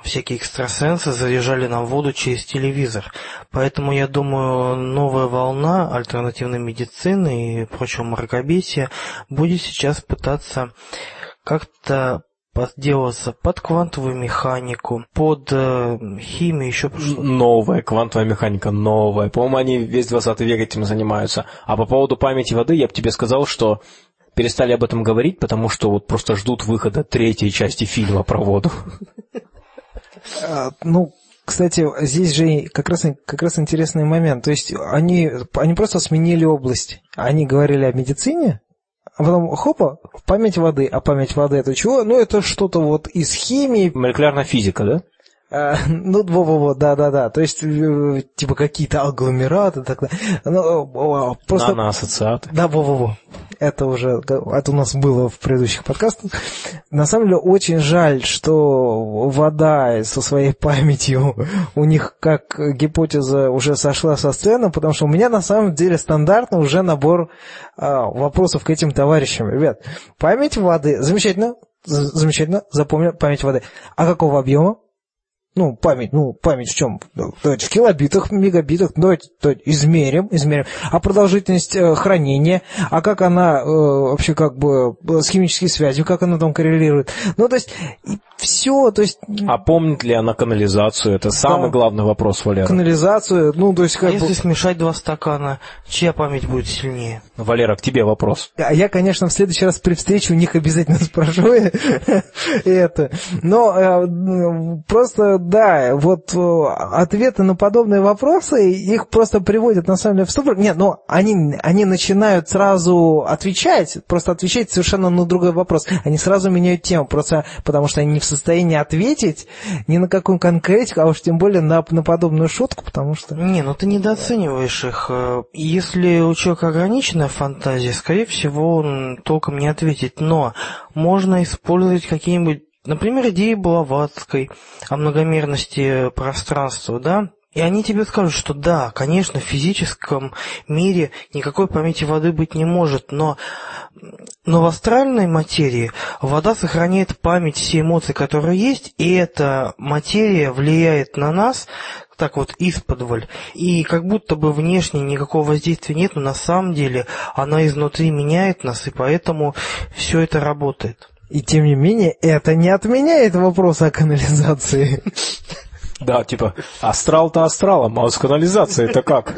всякие экстрасенсы заряжали нам воду через телевизор. Поэтому, я думаю, новая волна альтернативной медицины и прочего мракобесия будет сейчас пытаться как-то подделаться под квантовую механику, под э, химию, еще что-то. Новая квантовая механика, новая. По-моему, они весь 20 век этим занимаются. А по поводу памяти воды я бы тебе сказал, что перестали об этом говорить, потому что вот просто ждут выхода третьей части фильма про воду. А, ну, кстати, здесь же как раз, как раз интересный момент. То есть они, они просто сменили область. Они говорили о медицине, а потом, хопа, память воды. А память воды это чего? Ну, это что-то вот из химии. Молекулярная физика, да? А, ну, во-во-во, да-да-да. То есть, э, типа, какие-то агломераты, так далее. Ну, просто... Наноассоциаты. Да, во-во-во. Это уже, это у нас было в предыдущих подкастах. На самом деле, очень жаль, что вода со своей памятью у них как гипотеза уже сошла со сцены, потому что у меня на самом деле стандартно уже набор а, вопросов к этим товарищам. Ребят, память воды, замечательно, замечательно, запомню, память воды. А какого объема? Ну, память, ну, память в чем? Давайте в килобитах, мегабитах, давайте, давайте измерим, измерим. А продолжительность э, хранения, а как она э, вообще как бы с химической связью, как она там коррелирует. Ну, то есть, все, то есть... А помнит ли она канализацию? Это самый да. главный вопрос, Валера. Канализацию, ну, то есть... Как а бы... если смешать два стакана, чья память будет сильнее? Валера, к тебе вопрос. А я, конечно, в следующий раз при встрече у них обязательно спрошу это. Но э, просто да, вот э, ответы на подобные вопросы, их просто приводят на самом деле в ступор. Нет, но они, они начинают сразу отвечать, просто отвечать совершенно на другой вопрос. Они сразу меняют тему, просто потому что они не в состоянии ответить ни на какую конкретику, а уж тем более на, на подобную шутку, потому что... Не, ну ты недооцениваешь их. Э, если у человека ограниченная фантазия, скорее всего, он толком не ответит. Но можно использовать какие-нибудь Например, идеи Блаватской о многомерности пространства, да? И они тебе скажут, что да, конечно, в физическом мире никакой памяти воды быть не может, но, но в астральной материи вода сохраняет память все эмоции, которые есть, и эта материя влияет на нас так вот исподволь. И как будто бы внешне никакого воздействия нет, но на самом деле она изнутри меняет нас, и поэтому все это работает. И тем не менее, это не отменяет вопрос о канализации. Да, типа, астрал-то астралом, а с канализацией-то как?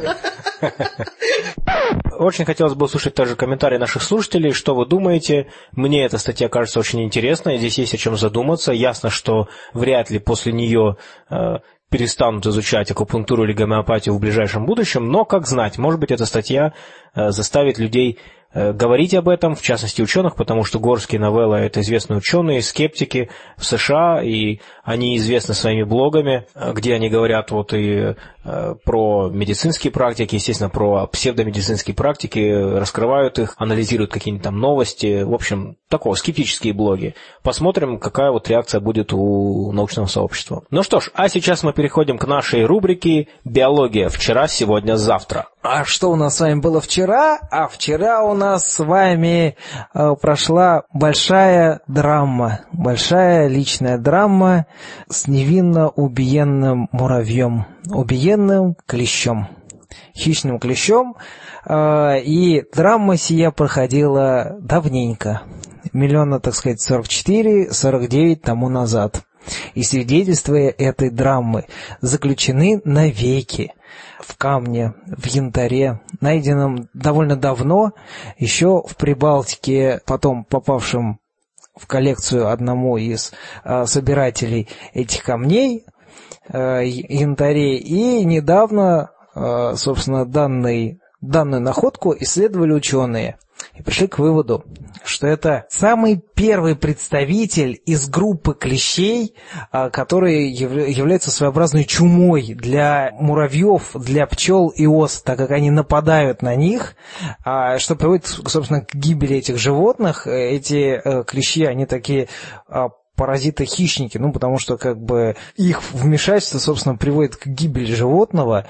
Очень хотелось бы услышать также комментарии наших слушателей, что вы думаете. Мне эта статья кажется очень интересной, здесь есть о чем задуматься. Ясно, что вряд ли после нее э, перестанут изучать акупунктуру или гомеопатию в ближайшем будущем, но, как знать, может быть, эта статья э, заставит людей говорить об этом, в частности ученых, потому что Горский новелла – это известные ученые, скептики в США, и они известны своими блогами, э, где они говорят вот и э, про медицинские практики, естественно, про псевдомедицинские практики, раскрывают их, анализируют какие-нибудь там новости, в общем, такого, скептические блоги. Посмотрим, какая вот реакция будет у научного сообщества. Ну что ж, а сейчас мы переходим к нашей рубрике «Биология. Вчера, сегодня, завтра». А что у нас с вами было вчера? А вчера у нас с вами э, прошла большая драма, большая личная драма с невинно убиенным муравьем, убиенным клещом, хищным клещом. Э, и драма сия проходила давненько, миллиона, так сказать, 44-49 тому назад. И свидетельства этой драмы заключены навеки в камне, в янтаре, найденном довольно давно, еще в Прибалтике, потом попавшем в коллекцию одному из э, собирателей этих камней, э, янтарей, и недавно, э, собственно, данный, данную находку исследовали ученые – и пришли к выводу, что это самый первый представитель из группы клещей, а, которые являются своеобразной чумой для муравьев, для пчел и ос, так как они нападают на них, а, что приводит, собственно, к гибели этих животных. Эти э, клещи, они такие а, паразиты-хищники, ну, потому что, как бы, их вмешательство, собственно, приводит к гибели животного.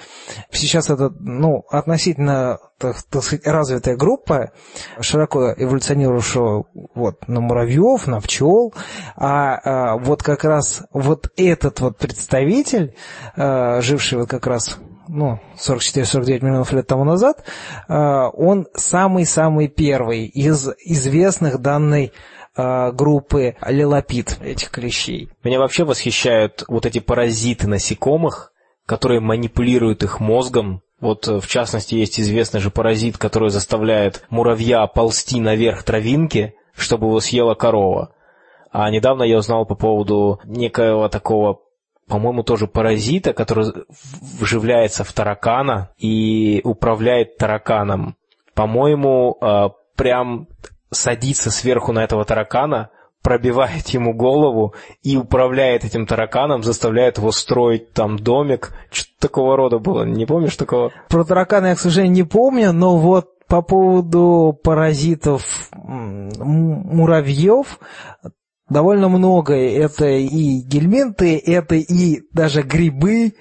Сейчас это, ну, относительно, так, так сказать, развитая группа, широко эволюционировавшая вот, на муравьев, на пчел, а, а вот как раз вот этот вот представитель, а, живший вот как раз ну, 44-49 миллионов лет тому назад, а, он самый-самый первый из известных данной э, группы лилопит этих клещей. Меня вообще восхищают вот эти паразиты насекомых, которые манипулируют их мозгом. Вот, э, в частности, есть известный же паразит, который заставляет муравья ползти наверх травинки, чтобы его съела корова. А недавно я узнал по поводу некоего такого по-моему, тоже паразита, который вживляется в таракана и управляет тараканом. По-моему, э, прям садится сверху на этого таракана, пробивает ему голову и управляет этим тараканом, заставляет его строить там домик. Что-то такого рода было, не помнишь такого? Про таракана я, к сожалению, не помню, но вот по поводу паразитов муравьев довольно много. Это и гельминты, это и даже грибы.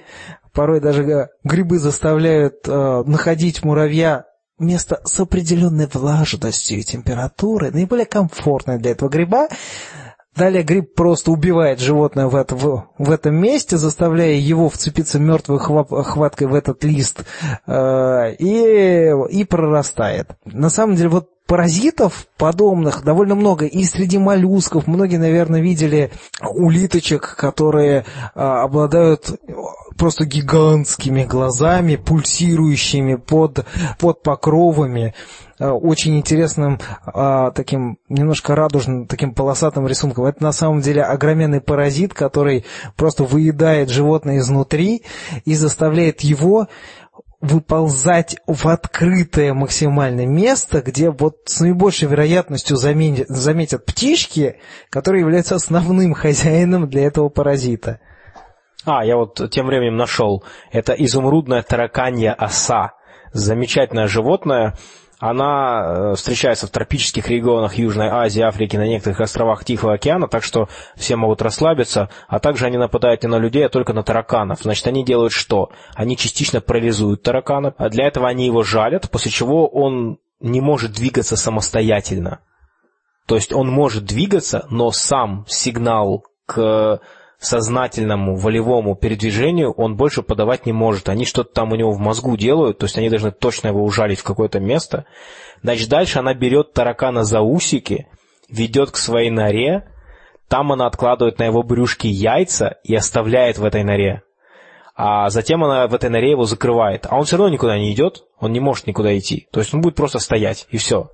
Порой даже грибы заставляют э, находить муравья место с определенной влажностью и температурой, наиболее комфортное для этого гриба, Далее гриб просто убивает животное в, это, в, в этом месте, заставляя его вцепиться мертвой хваткой в этот лист э, и, и прорастает. На самом деле, вот паразитов подобных довольно много. И среди моллюсков многие, наверное, видели улиточек, которые а, обладают просто гигантскими глазами, пульсирующими под, под покровами а, очень интересным, а, таким немножко радужным, таким полосатым рисунком. Это на самом деле огроменный паразит, который просто выедает животное изнутри и заставляет его выползать в открытое максимальное место, где вот с наибольшей вероятностью заметят, заметят птички, которые являются основным хозяином для этого паразита. А, я вот тем временем нашел. Это изумрудная тараканья оса. Замечательное животное. Она э, встречается в тропических регионах Южной Азии, Африки, на некоторых островах Тихого океана, так что все могут расслабиться, а также они нападают не на людей, а только на тараканов. Значит, они делают что? Они частично парализуют таракана, а для этого они его жалят, после чего он не может двигаться самостоятельно. То есть он может двигаться, но сам сигнал к сознательному, волевому передвижению он больше подавать не может. Они что-то там у него в мозгу делают, то есть они должны точно его ужалить в какое-то место. Значит, дальше она берет таракана за усики, ведет к своей норе, там она откладывает на его брюшке яйца и оставляет в этой норе. А затем она в этой норе его закрывает. А он все равно никуда не идет, он не может никуда идти. То есть он будет просто стоять, и все.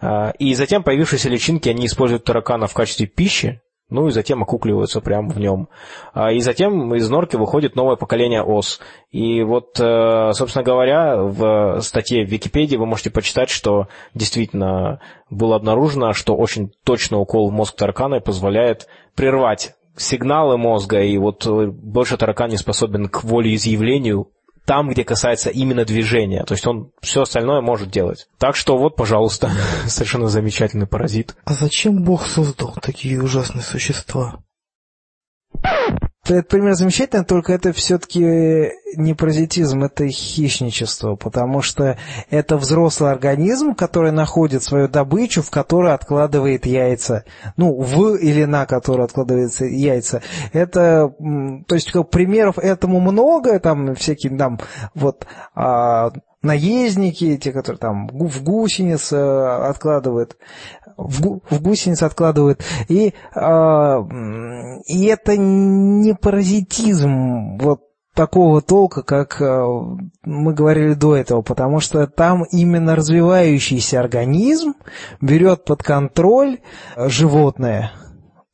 А, и затем появившиеся личинки, они используют таракана в качестве пищи, ну и затем окукливаются прямо в нем. А, и затем из норки выходит новое поколение ос. И вот, э, собственно говоря, в статье в Википедии вы можете почитать, что действительно было обнаружено, что очень точный укол в мозг таракана позволяет прервать сигналы мозга, и вот э, больше таракан не способен к волеизъявлению там, где касается именно движения. То есть он все остальное может делать. Так что вот, пожалуйста, совершенно замечательный паразит. А зачем Бог создал такие ужасные существа? Этот пример замечательный, только это все-таки не паразитизм, это хищничество, потому что это взрослый организм, который находит свою добычу, в которой откладывает яйца. Ну, в или на которую откладываются яйца. Это, то есть, как примеров этому много, там всякие там вот а, наездники, те, которые там в гусениц э, откладывают, в, гу, в гусениц откладывают. И, э, и это не паразитизм вот такого толка, как э, мы говорили до этого, потому что там именно развивающийся организм берет под контроль животное.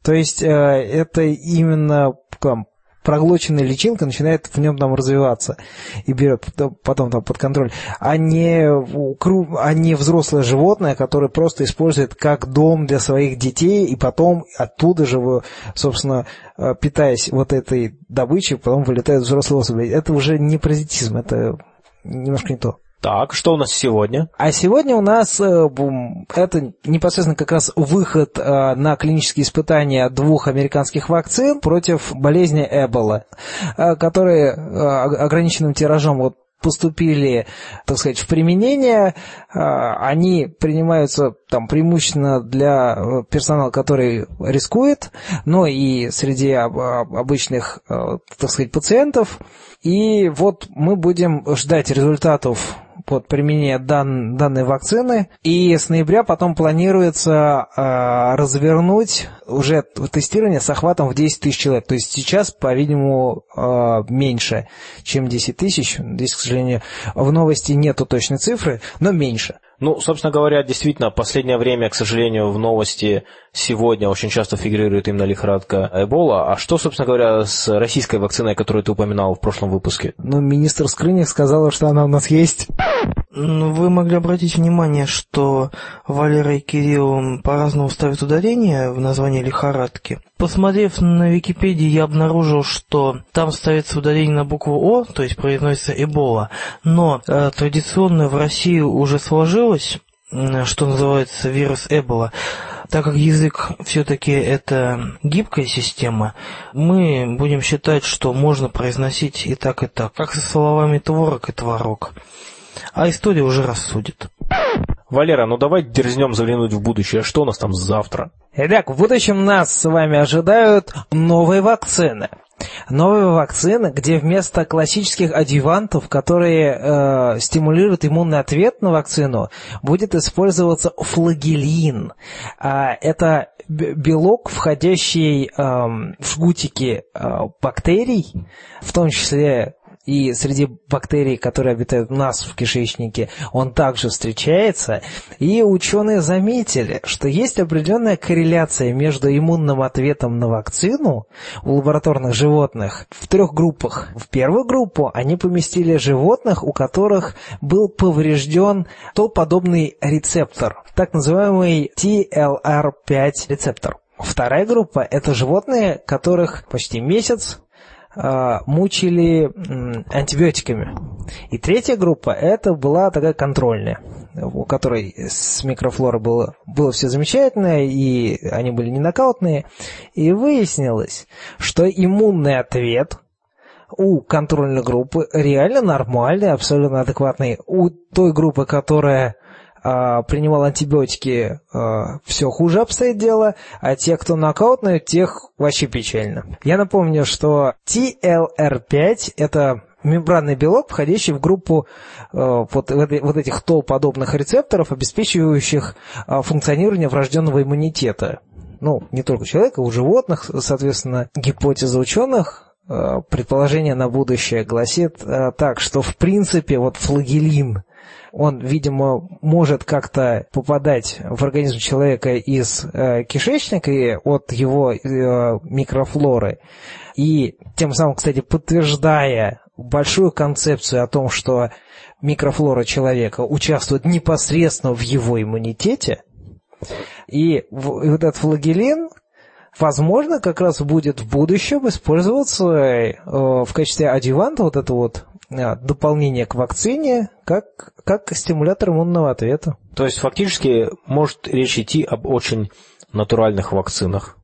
То есть э, это именно проглоченная личинка начинает в нем там развиваться и берет потом там под контроль, а не, а не взрослое животное, которое просто использует как дом для своих детей, и потом оттуда же, собственно, э, питаясь вот этой добычей, потом вылетает взрослые особи. Это уже не паразитизм, это немножко не то. Так, что у нас сегодня? А сегодня у нас э, это непосредственно как раз выход э, на клинические испытания двух американских вакцин против болезни Эбола, э, которые ограниченным тиражом вот поступили, так сказать, в применение, они принимаются там преимущественно для персонала, который рискует, но и среди обычных, так сказать, пациентов. И вот мы будем ждать результатов под применение дан, данной вакцины. И с ноября потом планируется э, развернуть уже тестирование с охватом в 10 тысяч человек. То есть сейчас, по-видимому, э, меньше, чем 10 тысяч. Здесь, к сожалению, в новости нету точной цифры, но меньше. Ну, собственно говоря, действительно, последнее время, к сожалению, в новости сегодня очень часто фигурирует именно лихорадка Эбола. А что, собственно говоря, с российской вакциной, которую ты упоминал в прошлом выпуске? Ну, министр Скрыник сказала, что она у нас есть. Ну, вы могли обратить внимание, что Валера и Кирилл по-разному ставят ударение в названии лихорадки. Посмотрев на Википедии, я обнаружил, что там ставится ударение на букву О, то есть произносится Эбола, но э, традиционно в России уже сложилось, что называется вирус Эбола. Так как язык все-таки это гибкая система, мы будем считать, что можно произносить и так, и так, как со словами творог и творог а история уже рассудит. Валера, ну давай дерзнем заглянуть в будущее. Что у нас там завтра? Итак, в будущем нас с вами ожидают новые вакцины. Новые вакцины, где вместо классических адъювантов, которые э, стимулируют иммунный ответ на вакцину, будет использоваться флагелин. А, это белок, входящий э, в жгутики э, бактерий, в том числе и среди бактерий, которые обитают у нас в кишечнике, он также встречается. И ученые заметили, что есть определенная корреляция между иммунным ответом на вакцину у лабораторных животных в трех группах. В первую группу они поместили животных, у которых был поврежден подобный рецептор, так называемый TLR5 рецептор. Вторая группа – это животные, которых почти месяц мучили антибиотиками. И третья группа, это была такая контрольная, у которой с микрофлорой было, было все замечательно, и они были не нокаутные. И выяснилось, что иммунный ответ у контрольной группы реально нормальный, абсолютно адекватный. У той группы, которая а, принимал антибиотики, а, все хуже обстоит дело, а те, кто нокаутные, тех вообще печально. Я напомню, что TLR5 это мембранный белок, входящий в группу э, вот, вот этих тол-подобных рецепторов, обеспечивающих э, функционирование врожденного иммунитета. Ну, не только у человека, у животных, соответственно, гипотеза ученых, э, предположение на будущее гласит э, так, что в принципе вот флагелин он, видимо, может как-то попадать в организм человека из э, кишечника и от его э, микрофлоры. И тем самым, кстати, подтверждая большую концепцию о том, что микрофлора человека участвует непосредственно в его иммунитете, и вот этот флагелин, возможно, как раз будет в будущем использоваться э, в качестве адъюванта вот это вот дополнение к вакцине, как, как стимулятор иммунного ответа. То есть фактически может речь идти об очень натуральных вакцинах.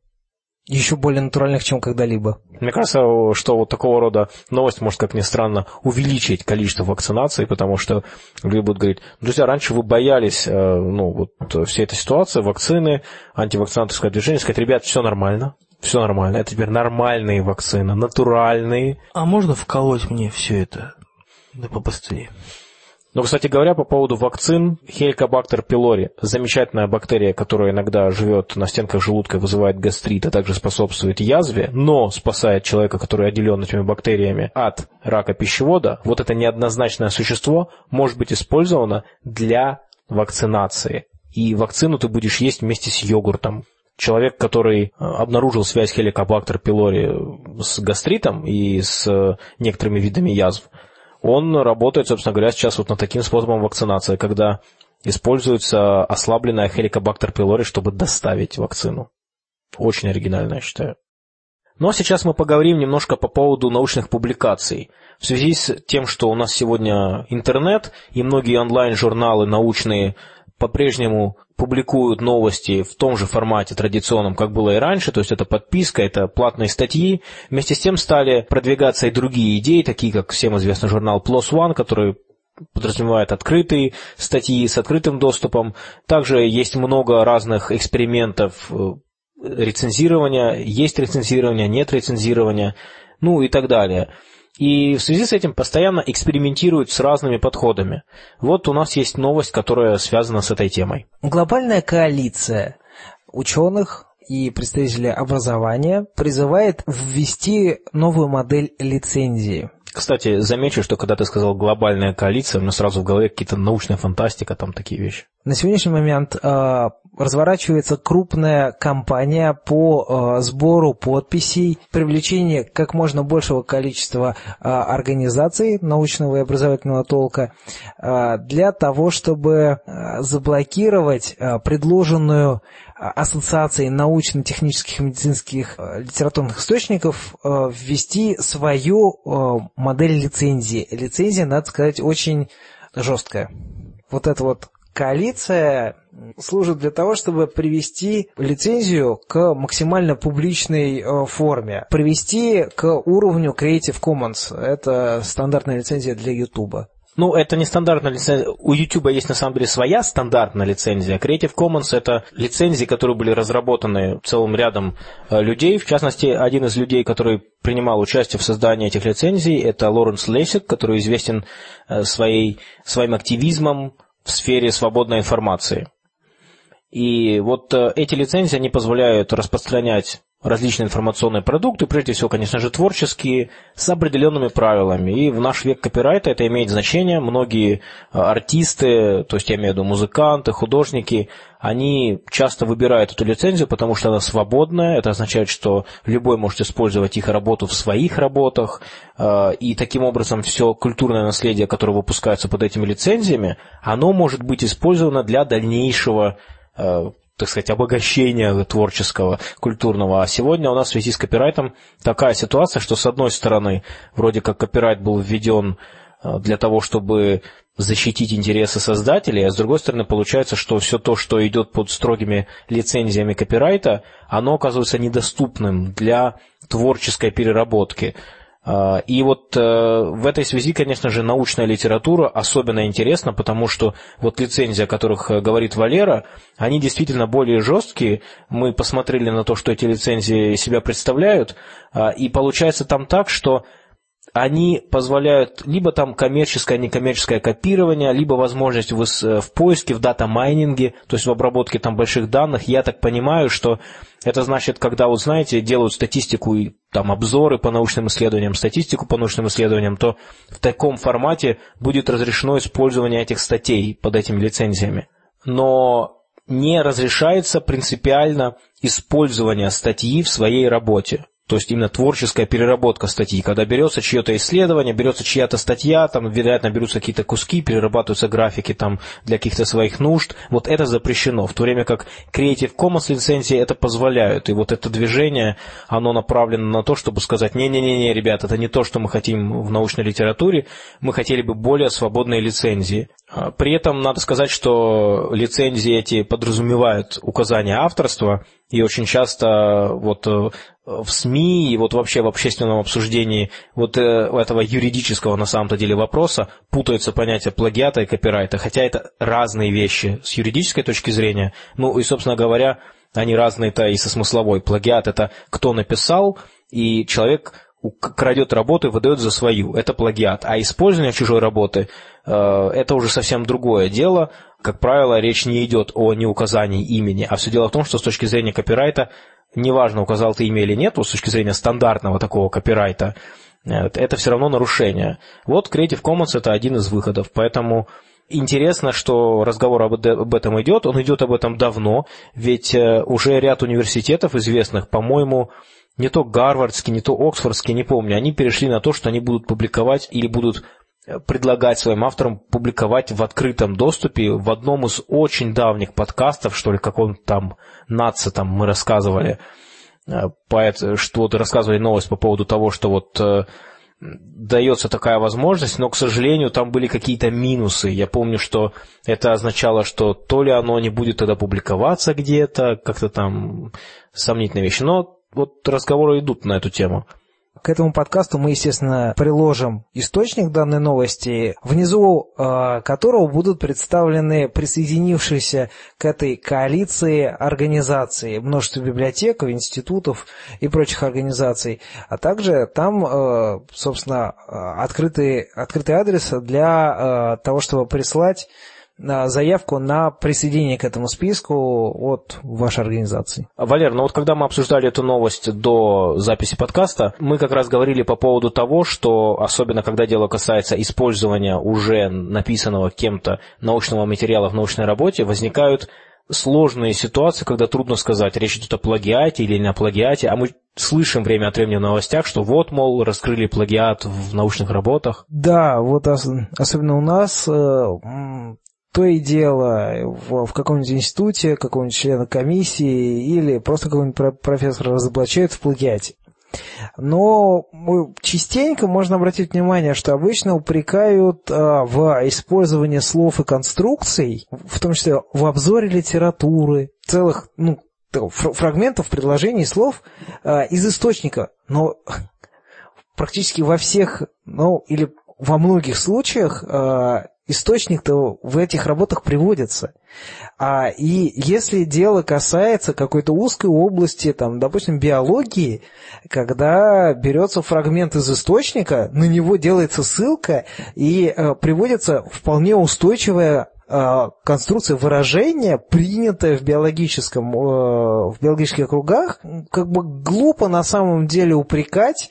Еще более натуральных, чем когда-либо. Мне кажется, что вот такого рода новость может, как ни странно, увеличить количество вакцинаций, потому что люди будут говорить, друзья, раньше вы боялись э, ну, вот, всей этой ситуации, вакцины, антивакцинаторское движение, сказать, ребят, все нормально, все нормально, это теперь нормальные вакцины, натуральные. А можно вколоть мне все это? Да побыстрее. Но, кстати говоря, по поводу вакцин, Helicobacter pylori, замечательная бактерия, которая иногда живет на стенках желудка вызывает гастрит, а также способствует язве, но спасает человека, который отделен этими бактериями от рака пищевода, вот это неоднозначное существо может быть использовано для вакцинации. И вакцину ты будешь есть вместе с йогуртом. Человек, который обнаружил связь Helicobacter pylori с гастритом и с некоторыми видами язв, он работает, собственно говоря, сейчас вот над таким способом вакцинации, когда используется ослабленная Helicobacter pylori, чтобы доставить вакцину. Очень оригинально, я считаю. Ну а сейчас мы поговорим немножко по поводу научных публикаций. В связи с тем, что у нас сегодня интернет и многие онлайн-журналы научные по-прежнему публикуют новости в том же формате традиционном, как было и раньше, то есть это подписка, это платные статьи. Вместе с тем стали продвигаться и другие идеи, такие как всем известный журнал PLOS ONE, который подразумевает открытые статьи с открытым доступом. Также есть много разных экспериментов э, рецензирования, есть рецензирование, нет рецензирования, ну и так далее. И в связи с этим постоянно экспериментируют с разными подходами. Вот у нас есть новость, которая связана с этой темой. Глобальная коалиция ученых и представителей образования призывает ввести новую модель лицензии. Кстати, замечу, что когда ты сказал глобальная коалиция, у меня сразу в голове какие-то научная фантастика, там такие вещи. На сегодняшний момент э, разворачивается крупная кампания по э, сбору подписей, привлечению как можно большего количества э, организаций научного и образовательного толка э, для того, чтобы э, заблокировать э, предложенную ассоциации научно-технических и медицинских э, литературных источников э, ввести свою э, модель лицензии. Лицензия, надо сказать, очень жесткая. Вот эта вот коалиция служит для того, чтобы привести лицензию к максимально публичной форме, привести к уровню Creative Commons. Это стандартная лицензия для YouTube. Ну, это не стандартная лицензия. У YouTube есть на самом деле своя стандартная лицензия. Creative Commons это лицензии, которые были разработаны целым рядом э, людей. В частности, один из людей, который принимал участие в создании этих лицензий, это Лоренс Лейсик, который известен э, своей, своим активизмом в сфере свободной информации. И вот э, эти лицензии, они позволяют распространять различные информационные продукты, прежде всего, конечно же, творческие, с определенными правилами. И в наш век копирайта это имеет значение. Многие э, артисты, то есть я имею в виду музыканты, художники, они часто выбирают эту лицензию, потому что она свободная. Это означает, что любой может использовать их работу в своих работах. Э, и таким образом все культурное наследие, которое выпускается под этими лицензиями, оно может быть использовано для дальнейшего Э, так сказать, обогащения творческого, культурного. А сегодня у нас в связи с копирайтом такая ситуация, что с одной стороны, вроде как копирайт был введен э, для того, чтобы защитить интересы создателей, а с другой стороны получается, что все то, что идет под строгими лицензиями копирайта, оно оказывается недоступным для творческой переработки. А, и вот э, в этой связи, конечно же, научная литература особенно интересна, потому что вот лицензии, о которых э, говорит Валера, они действительно более жесткие. Мы посмотрели на то, что эти лицензии себя представляют, а, и получается там так, что они позволяют либо там коммерческое, некоммерческое копирование, либо возможность в, э, в поиске, в дата-майнинге, то есть в обработке там больших данных. Я так понимаю, что это значит, когда, вот знаете, делают статистику и там обзоры по научным исследованиям, статистику по научным исследованиям, то в таком формате будет разрешено использование этих статей под этими лицензиями. Но не разрешается принципиально использование статьи в своей работе. То есть именно творческая переработка статьи, когда берется чье-то исследование, берется чья-то статья, там, вероятно, берутся какие-то куски, перерабатываются графики там для каких-то своих нужд. Вот это запрещено, в то время как Creative Commons лицензии это позволяют. И вот это движение, оно направлено на то, чтобы сказать, не-не-не, ребят, это не то, что мы хотим в научной литературе, мы хотели бы более свободные лицензии. А, при этом надо сказать, что лицензии эти подразумевают указание авторства, и очень часто вот э, в СМИ и вот вообще в общественном обсуждении вот э, этого юридического на самом-то деле вопроса путаются понятия плагиата и копирайта, хотя это разные вещи с юридической точки зрения, ну и, собственно говоря, они разные-то и со смысловой. Плагиат – это кто написал, и человек крадет работу и выдает за свою. Это плагиат. А использование чужой работы э, это уже совсем другое дело. Как правило, речь не идет о неуказании имени, а все дело в том, что с точки зрения копирайта, неважно, указал ты имя или нет, с точки зрения стандартного такого копирайта, это все равно нарушение. Вот Creative Commons это один из выходов, поэтому Интересно, что разговор об этом идет, он идет об этом давно, ведь э, уже ряд университетов известных, по-моему, не то гарвардский, не то оксфордский, не помню, они перешли на то, что они будут публиковать или будут предлагать своим авторам публиковать в открытом доступе в одном из очень давних подкастов, что ли, каком там НАЦИ там мы рассказывали, э, поэт, что вот рассказывали новость по поводу того, что вот э, дается такая возможность, но, к сожалению, там были какие-то минусы. Я помню, что это означало, что то ли оно не будет тогда публиковаться где-то, как-то там сомнительные вещи. Но вот разговоры идут на эту тему. К этому подкасту мы, естественно, приложим источник данной новости, внизу э, которого будут представлены присоединившиеся к этой коалиции организации, множество библиотек, институтов и прочих организаций, а также там, э, собственно, э, открытый, открытый адрес для того, чтобы прислать заявку на присоединение к этому списку от вашей организации. Валер, ну вот когда мы обсуждали эту новость до записи подкаста, мы как раз говорили по поводу того, что особенно когда дело касается использования уже написанного кем-то научного материала в научной работе, возникают сложные ситуации, когда трудно сказать, речь идет о плагиате или не о плагиате, а мы слышим время от времени в новостях, что вот, мол, раскрыли плагиат в научных работах. Да, вот особенно у нас э, то и дело в, в каком-нибудь институте, какого-нибудь члена комиссии или просто какого-нибудь профессора разоблачают в плагиате. Но частенько можно обратить внимание, что обычно упрекают а, в использовании слов и конструкций, в том числе в обзоре литературы, целых ну, фрагментов, предложений, слов а, из источника. Но практически во всех, ну или во многих случаях э, источник-то в этих работах приводится. А, и если дело касается какой-то узкой области, там, допустим, биологии, когда берется фрагмент из источника, на него делается ссылка и э, приводится вполне устойчивая э, конструкция выражения, принятая в биологическом, э, в биологических кругах, как бы глупо на самом деле упрекать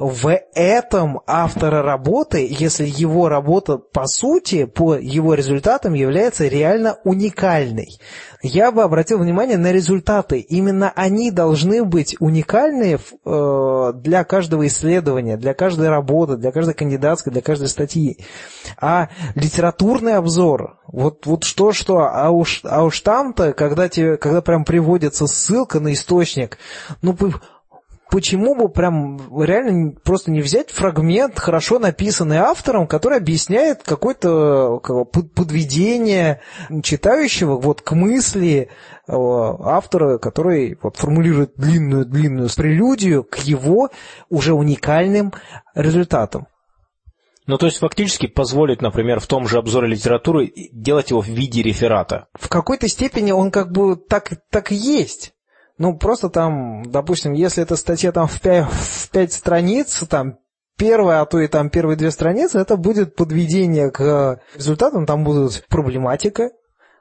в этом автора работы, если его работа по сути, по его результатам является реально уникальной. Я бы обратил внимание на результаты. Именно они должны быть уникальны э, для каждого исследования, для каждой работы, для каждой кандидатской, для каждой статьи. А литературный обзор, вот, вот что-что, а уж, а уж там-то, когда, тебе, когда прям приводится ссылка на источник, ну, почему бы прям реально просто не взять фрагмент, хорошо написанный автором, который объясняет какое-то подведение читающего вот к мысли э, автора, который вот формулирует длинную-длинную прелюдию к его уже уникальным результатам. Ну, то есть фактически позволить, например, в том же обзоре литературы делать его в виде реферата. В какой-то степени он как бы так, так и есть. Ну, просто там, допустим, если эта статья там в пять, в пять страниц, там первая, а то и там первые две страницы, это будет подведение к результатам, там будут проблематика,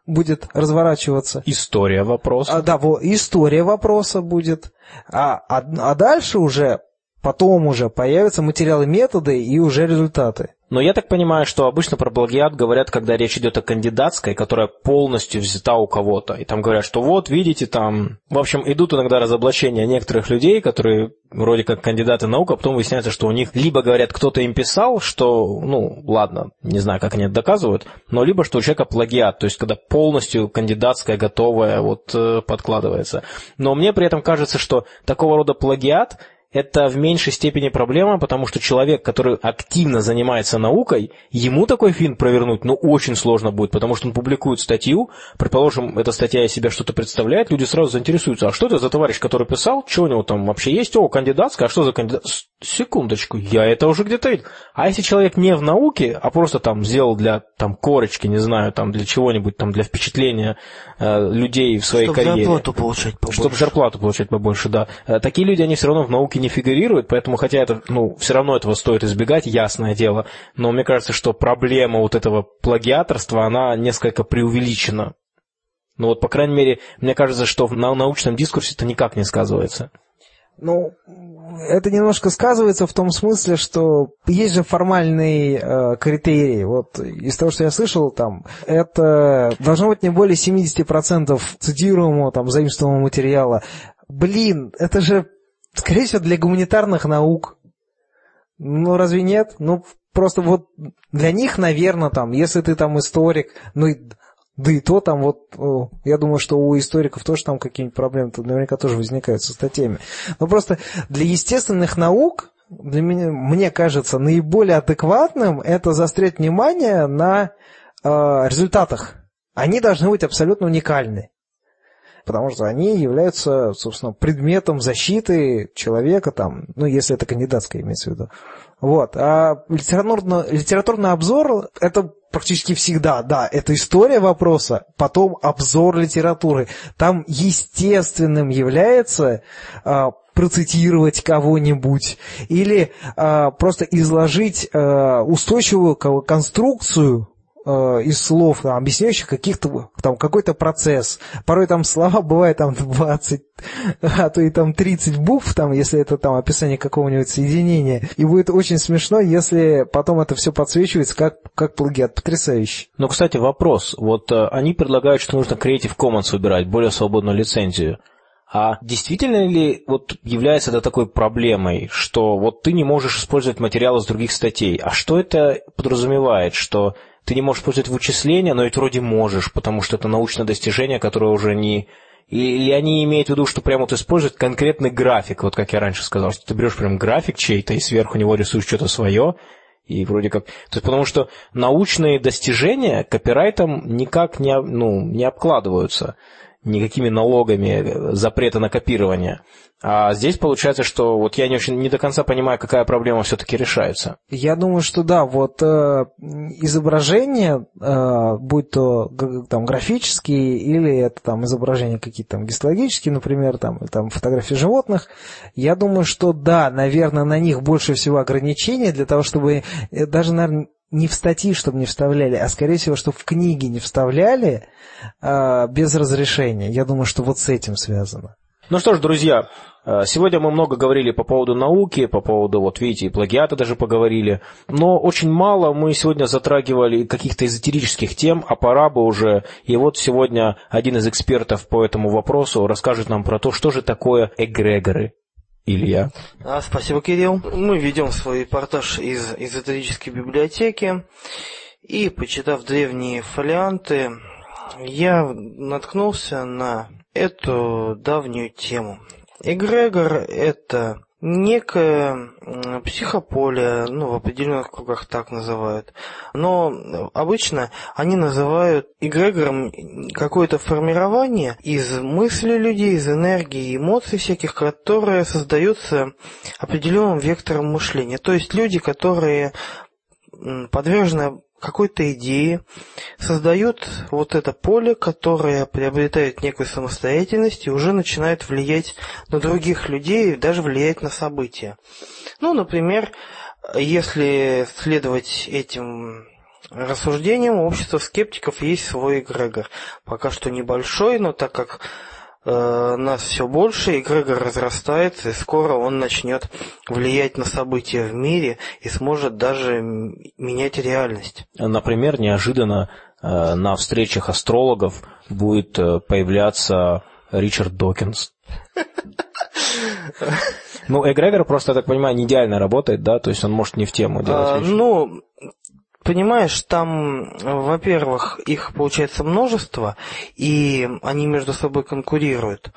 будет разворачиваться. История вопроса. А, да, вот, история вопроса будет. А, а, а дальше уже, потом уже появятся материалы методы и уже результаты. Но я так понимаю, что обычно про плагиат говорят, когда речь идет о кандидатской, которая полностью взята у кого-то. И там говорят, что вот, видите, там... В общем, идут иногда разоблачения некоторых людей, которые вроде как кандидаты наук, а потом выясняется, что у них либо говорят, кто-то им писал, что, ну, ладно, не знаю, как они это доказывают, но либо что у человека плагиат, то есть когда полностью кандидатская готовая вот э, подкладывается. Но мне при этом кажется, что такого рода плагиат это в меньшей степени проблема, потому что человек, который активно занимается наукой, ему такой фильм провернуть, ну, очень сложно будет, потому что он публикует статью, предположим, эта статья из себя что-то представляет, люди сразу заинтересуются, а что это за товарищ, который писал, что у него там вообще есть, о, кандидатская, а что за кандидат? Секундочку, я это уже где-то видел. А если человек не в науке, а просто там сделал для там корочки, не знаю, там для чего-нибудь, там для впечатления людей в своей Чтобы карьере. Чтобы зарплату получать побольше. Чтобы зарплату получать побольше, да. Э, такие люди, они все равно в науке не фигурируют, поэтому, хотя это, ну, все равно этого стоит избегать, ясное дело, но мне кажется, что проблема вот этого плагиаторства, она несколько преувеличена. Ну вот, по крайней мере, мне кажется, что на научном дискурсе это никак не сказывается. Ну, это немножко сказывается в том смысле, что есть же формальный э, критерий. Вот из того, что я слышал, там, это должно быть не более 70% цитируемого, там, заимствованного материала. Блин, это же Скорее всего, для гуманитарных наук. Ну, разве нет? Ну, просто вот для них, наверное, там, если ты там историк, ну, да и то там вот, я думаю, что у историков тоже там какие-нибудь проблемы -то наверняка тоже возникают со статьями. Но просто для естественных наук, для меня, мне кажется, наиболее адекватным это заострять внимание на э, результатах. Они должны быть абсолютно уникальны потому что они являются, собственно, предметом защиты человека, там, ну, если это кандидатская имеется в виду. Вот. А литературный, литературный обзор – это практически всегда, да, это история вопроса, потом обзор литературы. Там естественным является а, процитировать кого-нибудь или а, просто изложить а, устойчивую конструкцию Э, из слов, там, объясняющих каких-то, там, какой-то процесс. Порой там слова бывают там 20, а то и там 30 букв, там, если это там описание какого-нибудь соединения. И будет очень смешно, если потом это все подсвечивается как, как плагиат. Потрясающе. Ну, кстати, вопрос. Вот э, они предлагают, что нужно Creative Commons выбирать, более свободную лицензию. А действительно ли вот является это такой проблемой, что вот ты не можешь использовать материалы из других статей? А что это подразумевает? Что ты не можешь использовать вычисления, но ведь вроде можешь, потому что это научное достижение, которое уже не... Или они имеют в виду, что прямо вот используют конкретный график, вот как я раньше сказал, что ты берешь прям график чей-то и сверху него рисуешь что-то свое, и вроде как... То есть потому что научные достижения копирайтом никак не, ну, не обкладываются. никакими налогами запрета на копирование. А здесь получается, что вот я не очень не до конца понимаю, какая проблема все-таки решается. Я думаю, что да, вот э, изображения, э, будь то там графические или это там изображения какие-то там гистологические, например, там, там фотографии животных, я думаю, что да, наверное, на них больше всего ограничений для того, чтобы э, даже, наверное, не в статьи, чтобы не вставляли, а скорее всего, чтобы в книги не вставляли э, без разрешения. Я думаю, что вот с этим связано. Ну что ж, друзья, э, сегодня мы много говорили по поводу науки, по поводу, вот видите, и плагиата даже поговорили, но очень мало мы сегодня затрагивали каких-то эзотерических тем, а пора бы уже. И вот сегодня один из экспертов по этому вопросу расскажет нам про то, что же такое эгрегоры. Илья. А, спасибо, Кирилл. Мы ведем свой репортаж из эзотерической библиотеки. И, почитав древние фолианты, я наткнулся на эту давнюю тему. Эгрегор – это некое психополе, ну, в определенных кругах так называют. Но обычно они называют эгрегором какое-то формирование из мысли людей, из энергии, эмоций всяких, которые создаются определенным вектором мышления. То есть люди, которые подвержены какой-то идеи, создают вот это поле, которое приобретает некую самостоятельность и уже начинает влиять на других людей даже влиять на события. Ну, например, если следовать этим рассуждениям, у общества скептиков есть свой эгрегор. Пока что небольшой, но так как нас все больше, эгрегор разрастается, и скоро он начнет влиять на события в мире и сможет даже менять реальность. Например, неожиданно э, на встречах астрологов будет э, появляться Ричард Докинс. Ну, эгрегор просто, я так понимаю, не идеально работает, да? То есть он может не в тему делать а. Ну, Понимаешь, там, во-первых, их получается множество, и они между собой конкурируют.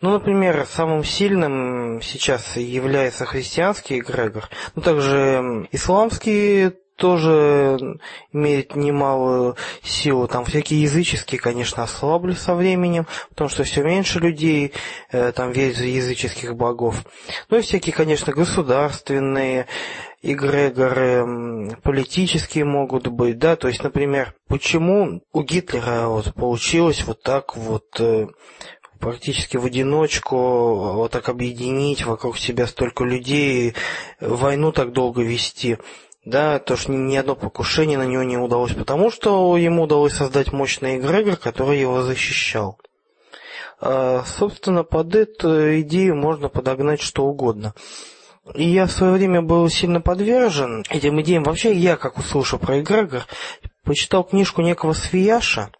Ну, например, самым сильным сейчас является христианский эгрегор, но также исламский тоже имеет немалую силу. Там всякие языческие, конечно, ослабли со временем, потому что все меньше людей э, там верят в языческих богов. Ну и всякие, конечно, государственные эгрегоры, политические могут быть, да, то есть, например, почему у Гитлера вот получилось вот так вот э, практически в одиночку вот так объединить вокруг себя столько людей, войну так долго вести – да, то что ни одно покушение на него не удалось, потому что ему удалось создать мощный эгрегор, который его защищал. А, собственно, под эту идею можно подогнать что угодно. И я в свое время был сильно подвержен этим идеям. Вообще, я, как услышал про эгрегор, почитал книжку некого Свияша,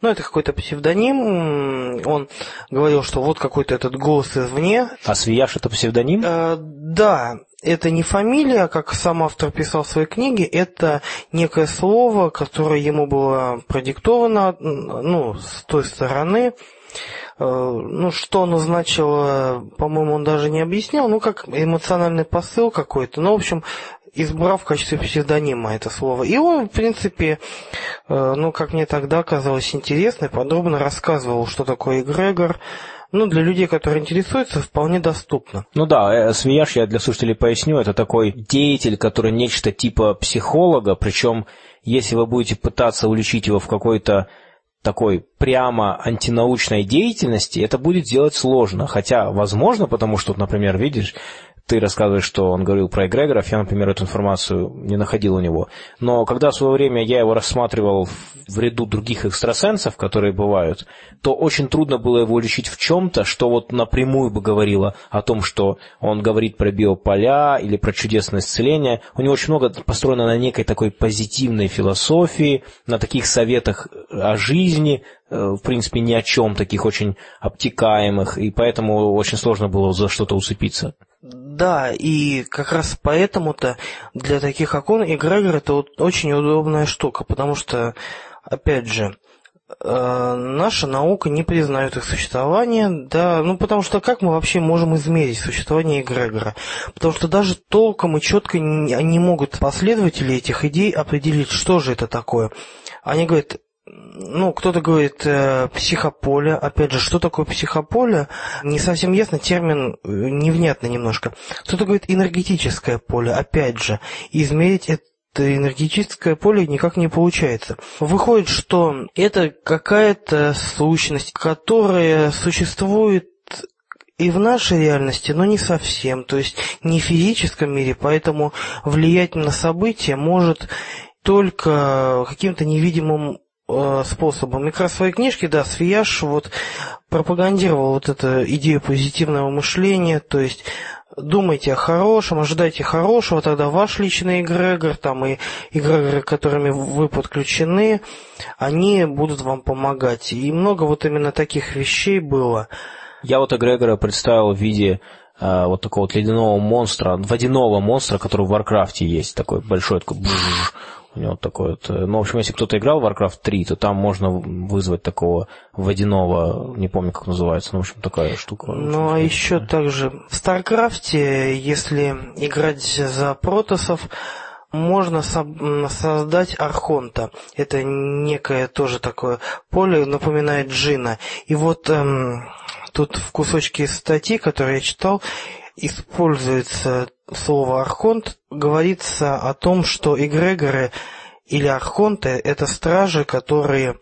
ну, это какой-то псевдоним. Он говорил, что вот какой-то этот голос извне. А Свияш это псевдоним? Э, да, это не фамилия, как сам автор писал в своей книге, это некое слово, которое ему было продиктовано, ну, с той стороны. Э, ну, что оно значило, по-моему, он даже не объяснял, ну, как эмоциональный посыл какой-то. Ну, в общем, избрав в качестве псевдонима это слово. И он, в принципе, э, ну, как мне тогда казалось интересно, подробно рассказывал, что такое эгрегор, ну, для людей, которые интересуются, вполне доступно. Ну да, э, Свияж, я для слушателей поясню, это такой деятель, который нечто типа психолога, причем если вы будете пытаться уличить его в какой-то такой прямо антинаучной деятельности, это будет сделать сложно. Хотя, возможно, потому что, например, видишь, ты рассказываешь, что он говорил про эгрегоров, я, например, эту информацию не находил у него. Но когда в свое время я его рассматривал в ряду других экстрасенсов, которые бывают, то очень трудно было его лечить в чем-то, что вот напрямую бы говорило о том, что он говорит про биополя или про чудесное исцеление. У него очень много построено на некой такой позитивной философии, на таких советах о жизни, э, в принципе, ни о чем, таких очень обтекаемых, и поэтому очень сложно было за что-то уцепиться. Да, и как раз поэтому-то для таких окон эгрегор это вот очень удобная штука, потому что, опять же, э, наша наука не признает их существование, да, ну потому что как мы вообще можем измерить существование эгрегора? Потому что даже толком и четко не, не могут последователи этих идей определить, что же это такое. Они говорят, ну, кто-то говорит э, психополе. Опять же, что такое психополе? Не совсем ясно, термин э, невнятно немножко. Кто-то говорит энергетическое поле. Опять же, измерить это энергетическое поле никак не получается. Выходит, что это какая-то сущность, которая существует и в нашей реальности, но не совсем, то есть не в физическом мире, поэтому влиять на события может только каким-то невидимым способом. И как раз в своей книжке, да, Свияш вот пропагандировал вот эту идею позитивного мышления, то есть думайте о хорошем, ожидайте хорошего, тогда ваш личный эгрегор, там и эгрегоры, которыми вы подключены, они будут вам помогать. И много вот именно таких вещей было. Я вот эгрегора представил в виде э, вот такого вот ледяного монстра, водяного монстра, который в Варкрафте есть, такой большой, такой бжж, у него такой вот... Э, ну, в общем, если кто-то играл в Warcraft 3, то там можно вызвать такого водяного, не помню, как называется, ну, в общем, такая штука. Ну, а еще также в StarCraft, если играть за протосов, можно создать архонта. Это некое тоже такое поле, напоминает джина. И вот эм, тут в кусочке статьи, которые я читал, используется слово «архонт», говорится о том, что эгрегоры или архонты – это стражи, которые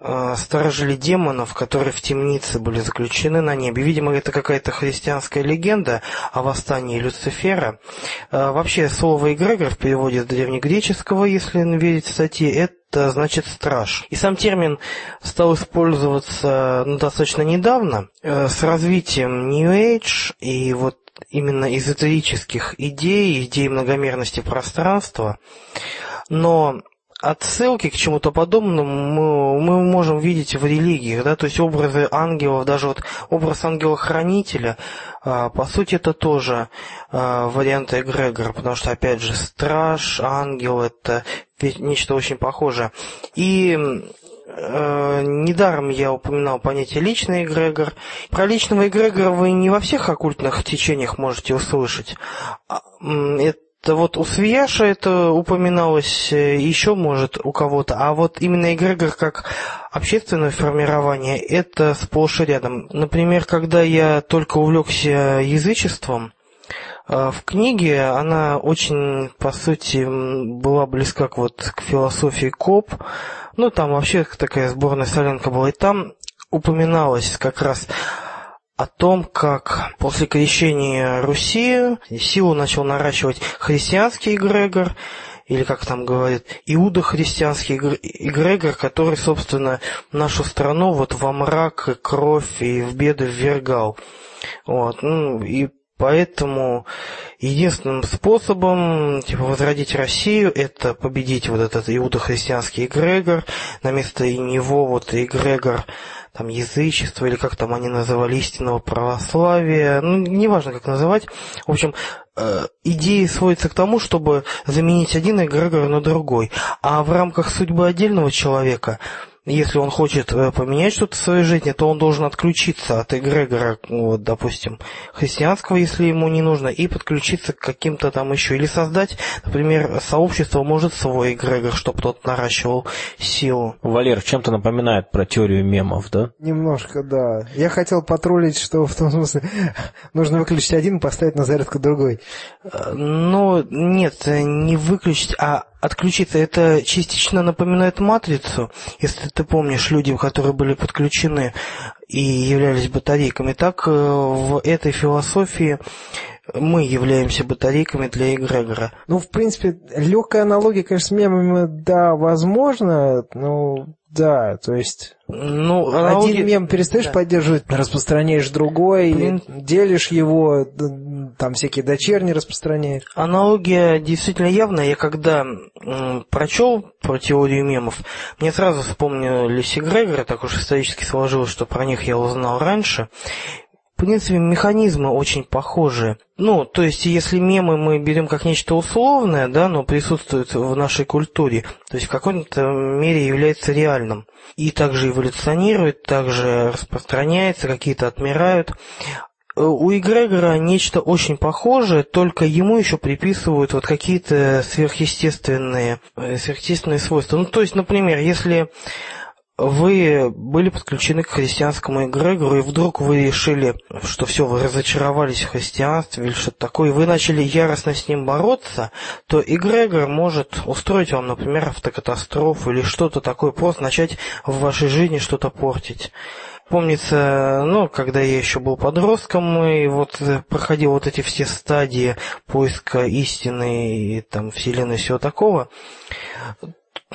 э, сторожили демонов, которые в темнице были заключены на небе. Видимо, это какая-то христианская легенда о восстании Люцифера. Э, вообще, слово «эгрегор» в переводе с древнегреческого, если верить статье, это значит «страж». И сам термин стал использоваться ну, достаточно недавно, э, с развитием New Age и вот именно эзотерических идей, идей многомерности пространства, но отсылки к чему-то подобному мы, мы можем видеть в религиях, да, то есть образы ангелов, даже вот образ ангела-хранителя, а, по сути, это тоже а, вариант эгрегора, потому что, опять же, страж, ангел, это нечто очень похожее. И э, недаром я упоминал понятие личный эгрегор. Про личного эгрегора вы не во всех оккультных течениях можете услышать. А, это вот у Свияша это упоминалось, э, еще может у кого-то, а вот именно эгрегор как общественное формирование, это сплошь и рядом. Например, когда я только увлекся язычеством, э, в книге она очень, по сути, была близка к, вот, к философии Коп, ну, там вообще такая сборная солянка была. И там упоминалось как раз о том, как после крещения Руси силу начал наращивать христианский эгрегор, или как там говорят, иудо-христианский эгрегор, который, собственно, нашу страну вот во мрак, и кровь и в беды ввергал. Вот. Ну, и Поэтому единственным способом типа, возродить Россию это победить вот этот иудохристианский эгрегор, на место него вот эгрегор там язычества или как там они называли истинного православия, ну неважно как называть. В общем, э, идея сводится к тому, чтобы заменить один эгрегор на другой. А в рамках судьбы отдельного человека если он хочет э, поменять что-то в своей жизни, то он должен отключиться от эгрегора, вот, допустим, христианского, если ему не нужно, и подключиться к каким-то там еще. Или создать, например, сообщество может свой эгрегор, чтобы тот наращивал силу. Валер, чем-то напоминает про теорию мемов, да? Немножко, да. Я хотел потроллить, что в том смысле нужно выключить один и поставить на зарядку другой. Э, ну, нет, не выключить, а отключиться. Это частично напоминает матрицу, если ты помнишь, люди, которые были подключены и являлись батарейками. Так э, в этой философии мы являемся батарейками для эгрегора. Ну, в принципе, легкая аналогия, конечно, с мемами, да, возможно, но да, то есть ну, аналогия... один мем перестаешь да. поддерживать, распространяешь другой, Блин... делишь его, там всякие дочерние распространяешь. Аналогия действительно явная. Я когда м, прочел про теорию мемов, мне сразу вспомнились эгрегоры, так уж исторически сложилось, что про них я узнал раньше. В принципе, механизмы очень похожи. Ну, то есть, если мемы мы берем как нечто условное, да, но присутствует в нашей культуре, то есть в какой-то мере является реальным. И также эволюционирует, также распространяется, какие-то отмирают. у эгрегора нечто очень похожее, только ему еще приписывают вот какие-то сверхъестественные, э, сверхъестественные свойства. Ну, то есть, например, если вы были подключены к христианскому эгрегору, и вдруг вы решили, что все, вы разочаровались в христианстве или что-то такое, и вы начали яростно с ним бороться, то эгрегор может устроить вам, например, автокатастрофу или что-то такое, просто начать в вашей жизни что-то портить. Помнится, ну, когда я еще был подростком, и вот проходил вот эти все стадии поиска истины и там вселенной и всего такого,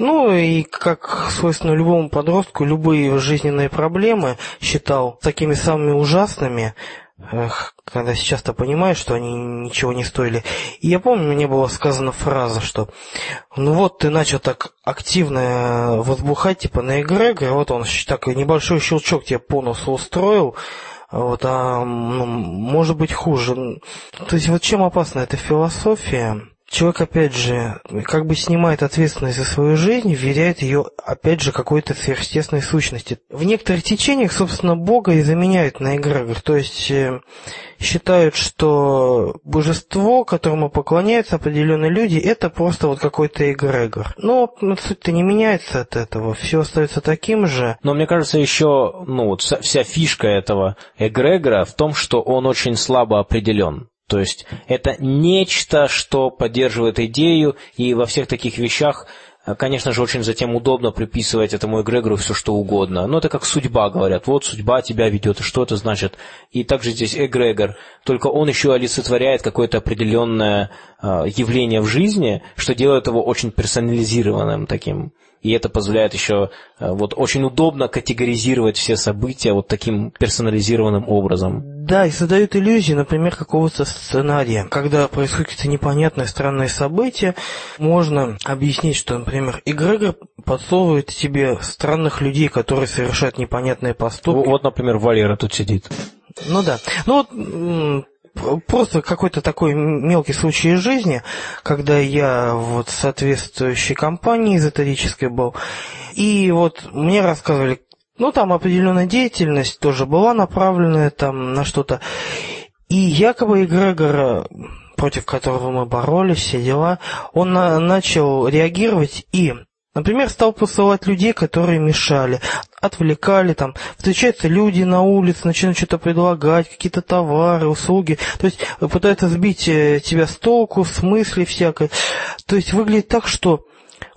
ну и как свойственно любому подростку, любые жизненные проблемы считал такими самыми ужасными, когда сейчас-то понимаю, что они ничего не стоили. И я помню, мне была сказана фраза, что ну вот ты начал так активно возбухать, типа на эгрегор, вот он такой небольшой щелчок тебе по носу устроил, вот, а ну, может быть хуже. То есть вот чем опасна эта философия? Человек, опять же, как бы снимает ответственность за свою жизнь, вверяет ее, опять же, какой-то сверхъестественной сущности. В некоторых течениях, собственно, Бога и заменяют на эгрегор. То есть э, считают, что божество, которому поклоняются определенные люди, это просто вот какой-то эгрегор. Но ну, суть-то не меняется от этого, все остается таким же. Но мне кажется, еще ну, вот вся фишка этого эгрегора в том, что он очень слабо определен. То есть это нечто, что поддерживает идею, и во всех таких вещах, э, конечно же, очень затем удобно приписывать этому эгрегору все что угодно. Но это как судьба, говорят. Вот судьба тебя ведет, и что это значит? И также здесь эгрегор, только он еще олицетворяет какое-то определенное э, явление в жизни, что делает его очень персонализированным таким и это позволяет еще э, вот очень удобно категоризировать все события вот таким персонализированным образом. Да, и создают иллюзии, например, какого-то сценария. Когда происходит какие-то непонятные странные события, можно объяснить, что, например, эгрегор подсовывает тебе странных людей, которые совершают непонятные поступки. Вот, например, Валера тут сидит. Ну да. Ну вот просто какой-то такой мелкий случай из жизни, когда я вот в соответствующей компании эзотерической был, и вот мне рассказывали, ну там определенная деятельность тоже была направленная там на что-то, и якобы эгрегор против которого мы боролись, все дела, он на, начал реагировать и Например, стал посылать людей, которые мешали, отвлекали, там, встречаются люди на улице, начинают что-то предлагать, какие-то товары, услуги, то есть пытаются сбить э, тебя с толку, с мысли всякой. То есть выглядит так, что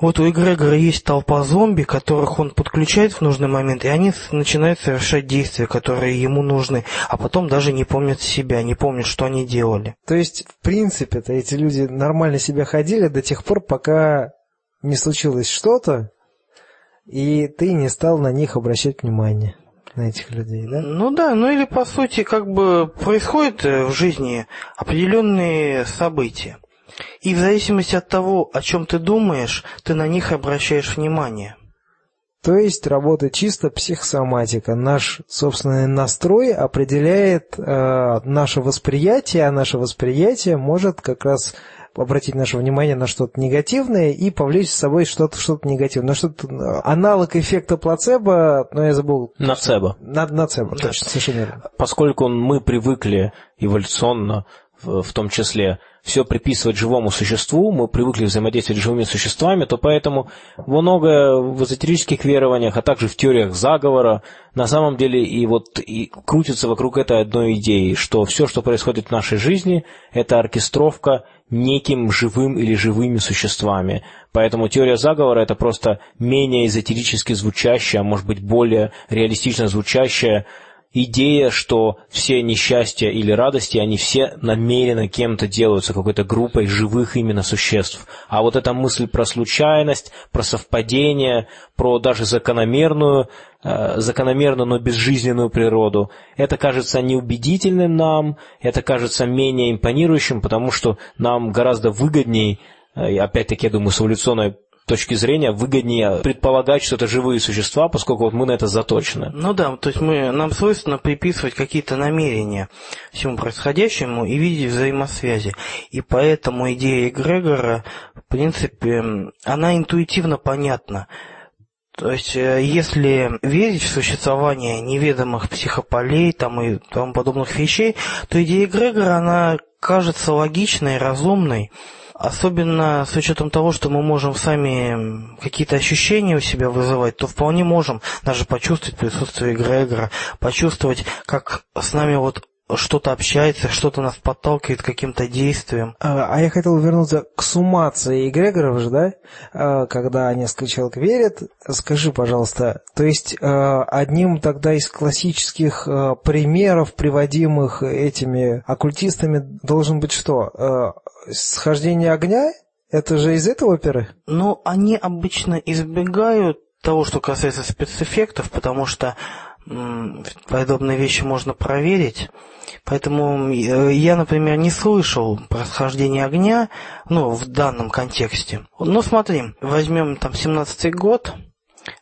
вот у эгрегора есть толпа зомби, которых он подключает в нужный момент, и они начинают совершать действия, которые ему нужны, а потом даже не помнят себя, не помнят, что они делали. То есть, в принципе-то эти люди нормально себя ходили до тех пор, пока не случилось что-то, и ты не стал на них обращать внимание, на этих людей, да? Ну да, ну или по сути как бы происходят э, в жизни определенные события. И в зависимости от того, о чем ты думаешь, ты на них обращаешь внимание. То есть работает чисто психосоматика. Наш собственный настрой определяет э, наше восприятие, а наше восприятие может как раз обратить наше внимание на что-то негативное и повлечь с собой что-то что негативное. Но что-то аналог эффекта плацебо, но я забыл. Нацебо. На, нацебо, да. точно, совершенно верно. Поскольку мы привыкли эволюционно, в, том числе, все приписывать живому существу, мы привыкли взаимодействовать с живыми существами, то поэтому многое в эзотерических верованиях, а также в теориях заговора, на самом деле и вот и крутится вокруг этой одной идеи, что все, что происходит в нашей жизни, это оркестровка неким живым или живыми существами. Поэтому теория заговора это просто менее эзотерически звучащая, а может быть более реалистично звучащая идея, что все несчастья или радости, они все намеренно кем-то делаются, какой-то группой живых именно существ. А вот эта мысль про случайность, про совпадение, про даже закономерную, э, закономерную, но безжизненную природу, это кажется неубедительным нам, это кажется менее импонирующим, потому что нам гораздо выгодней, э, опять-таки, я думаю, с эволюционной точки зрения выгоднее предполагать, что это живые существа, поскольку вот мы на это заточены. Ну да, то есть мы, нам свойственно приписывать какие-то намерения всему происходящему и видеть взаимосвязи. И поэтому идея эгрегора, в принципе, она интуитивно понятна. То есть, э, если верить в существование неведомых психополей там, и тому подобных вещей, то идея Грегора, она кажется логичной, разумной, особенно с учетом того, что мы можем сами какие-то ощущения у себя вызывать, то вполне можем даже почувствовать присутствие Грегора, почувствовать, как с нами вот что-то общается, что-то нас подталкивает к каким-то действиям. А, а я хотел вернуться к суммации эгрегоров же, да? А, когда несколько человек верят. Скажи, пожалуйста, то есть а, одним тогда из классических примеров, приводимых этими оккультистами, должен быть что? Схождение огня? Это же из этой оперы? Ну, они обычно избегают того, что касается спецэффектов, потому что подобные вещи можно проверить. Поэтому э, я, например, не слышал про схождение огня, ну, в данном контексте. Но смотри, возьмем там 17-й год,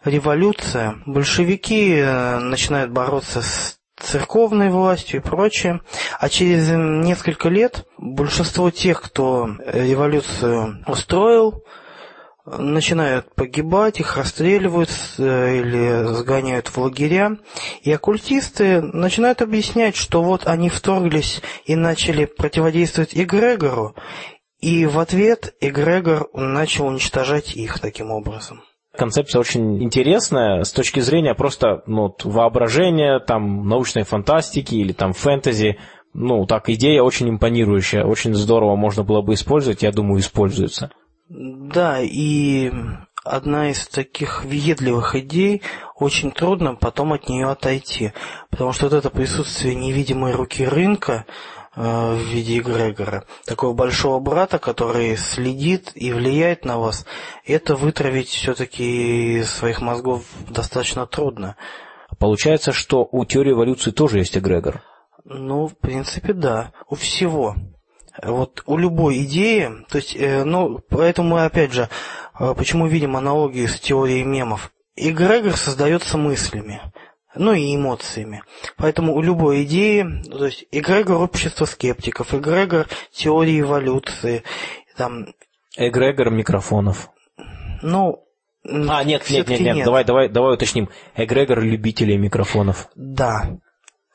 революция, большевики э, начинают бороться с церковной властью и прочее. А через несколько лет большинство тех, кто революцию устроил, начинают погибать, их расстреливают э, или сгоняют в лагеря. И оккультисты начинают объяснять, что вот они вторглись и начали противодействовать эгрегору, и в ответ эгрегор начал уничтожать их таким образом. Концепция очень интересная с точки зрения просто ну, воображения, там, научной фантастики или там фэнтези. Ну, так, идея очень импонирующая, очень здорово можно было бы использовать, я думаю, используется. Да, и одна из таких въедливых идей, очень трудно потом от нее отойти, потому что вот это присутствие невидимой руки рынка в виде эгрегора, такого большого брата, который следит и влияет на вас, это вытравить все-таки из своих мозгов достаточно трудно. Получается, что у теории эволюции тоже есть эгрегор? Ну, в принципе, да. У всего. Вот у любой идеи, то есть, э, ну, поэтому мы опять же, э, почему видим аналогии с теорией мемов. Эгрегор создается мыслями, ну и эмоциями. Поэтому у любой идеи, то есть эгрегор общества скептиков, эгрегор теории эволюции, там... Эгрегор микрофонов. Ну, а, нет, нет, нет, нет, нет, давай, давай, давай уточним. Эгрегор любителей микрофонов. Да.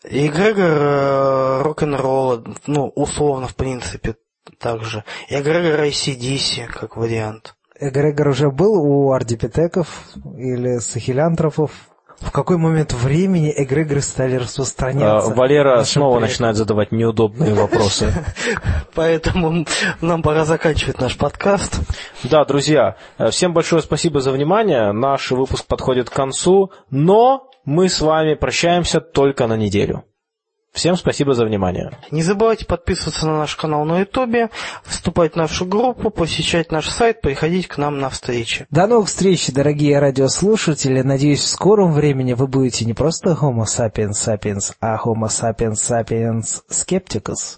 Эгрегор э, рок-н-ролла, ну, условно, в принципе, также. Эгрегор ACDC, как вариант. Эгрегор уже был у ардипитеков или сахилянтропов? В какой момент времени эгрегоры стали распространяться? А, Валера снова проекте? начинает задавать неудобные вопросы. Поэтому нам пора заканчивать наш подкаст. Да, друзья, всем большое спасибо за внимание. Наш выпуск подходит к концу, но мы с вами прощаемся только на неделю. Всем спасибо за внимание. Не забывайте подписываться на наш канал на Ютубе, вступать в нашу группу, посещать наш сайт, приходить к нам на встречи. До новых встреч, дорогие радиослушатели. Надеюсь, в скором времени вы будете не просто Homo sapiens sapiens, а Homo sapiens sapiens skepticus.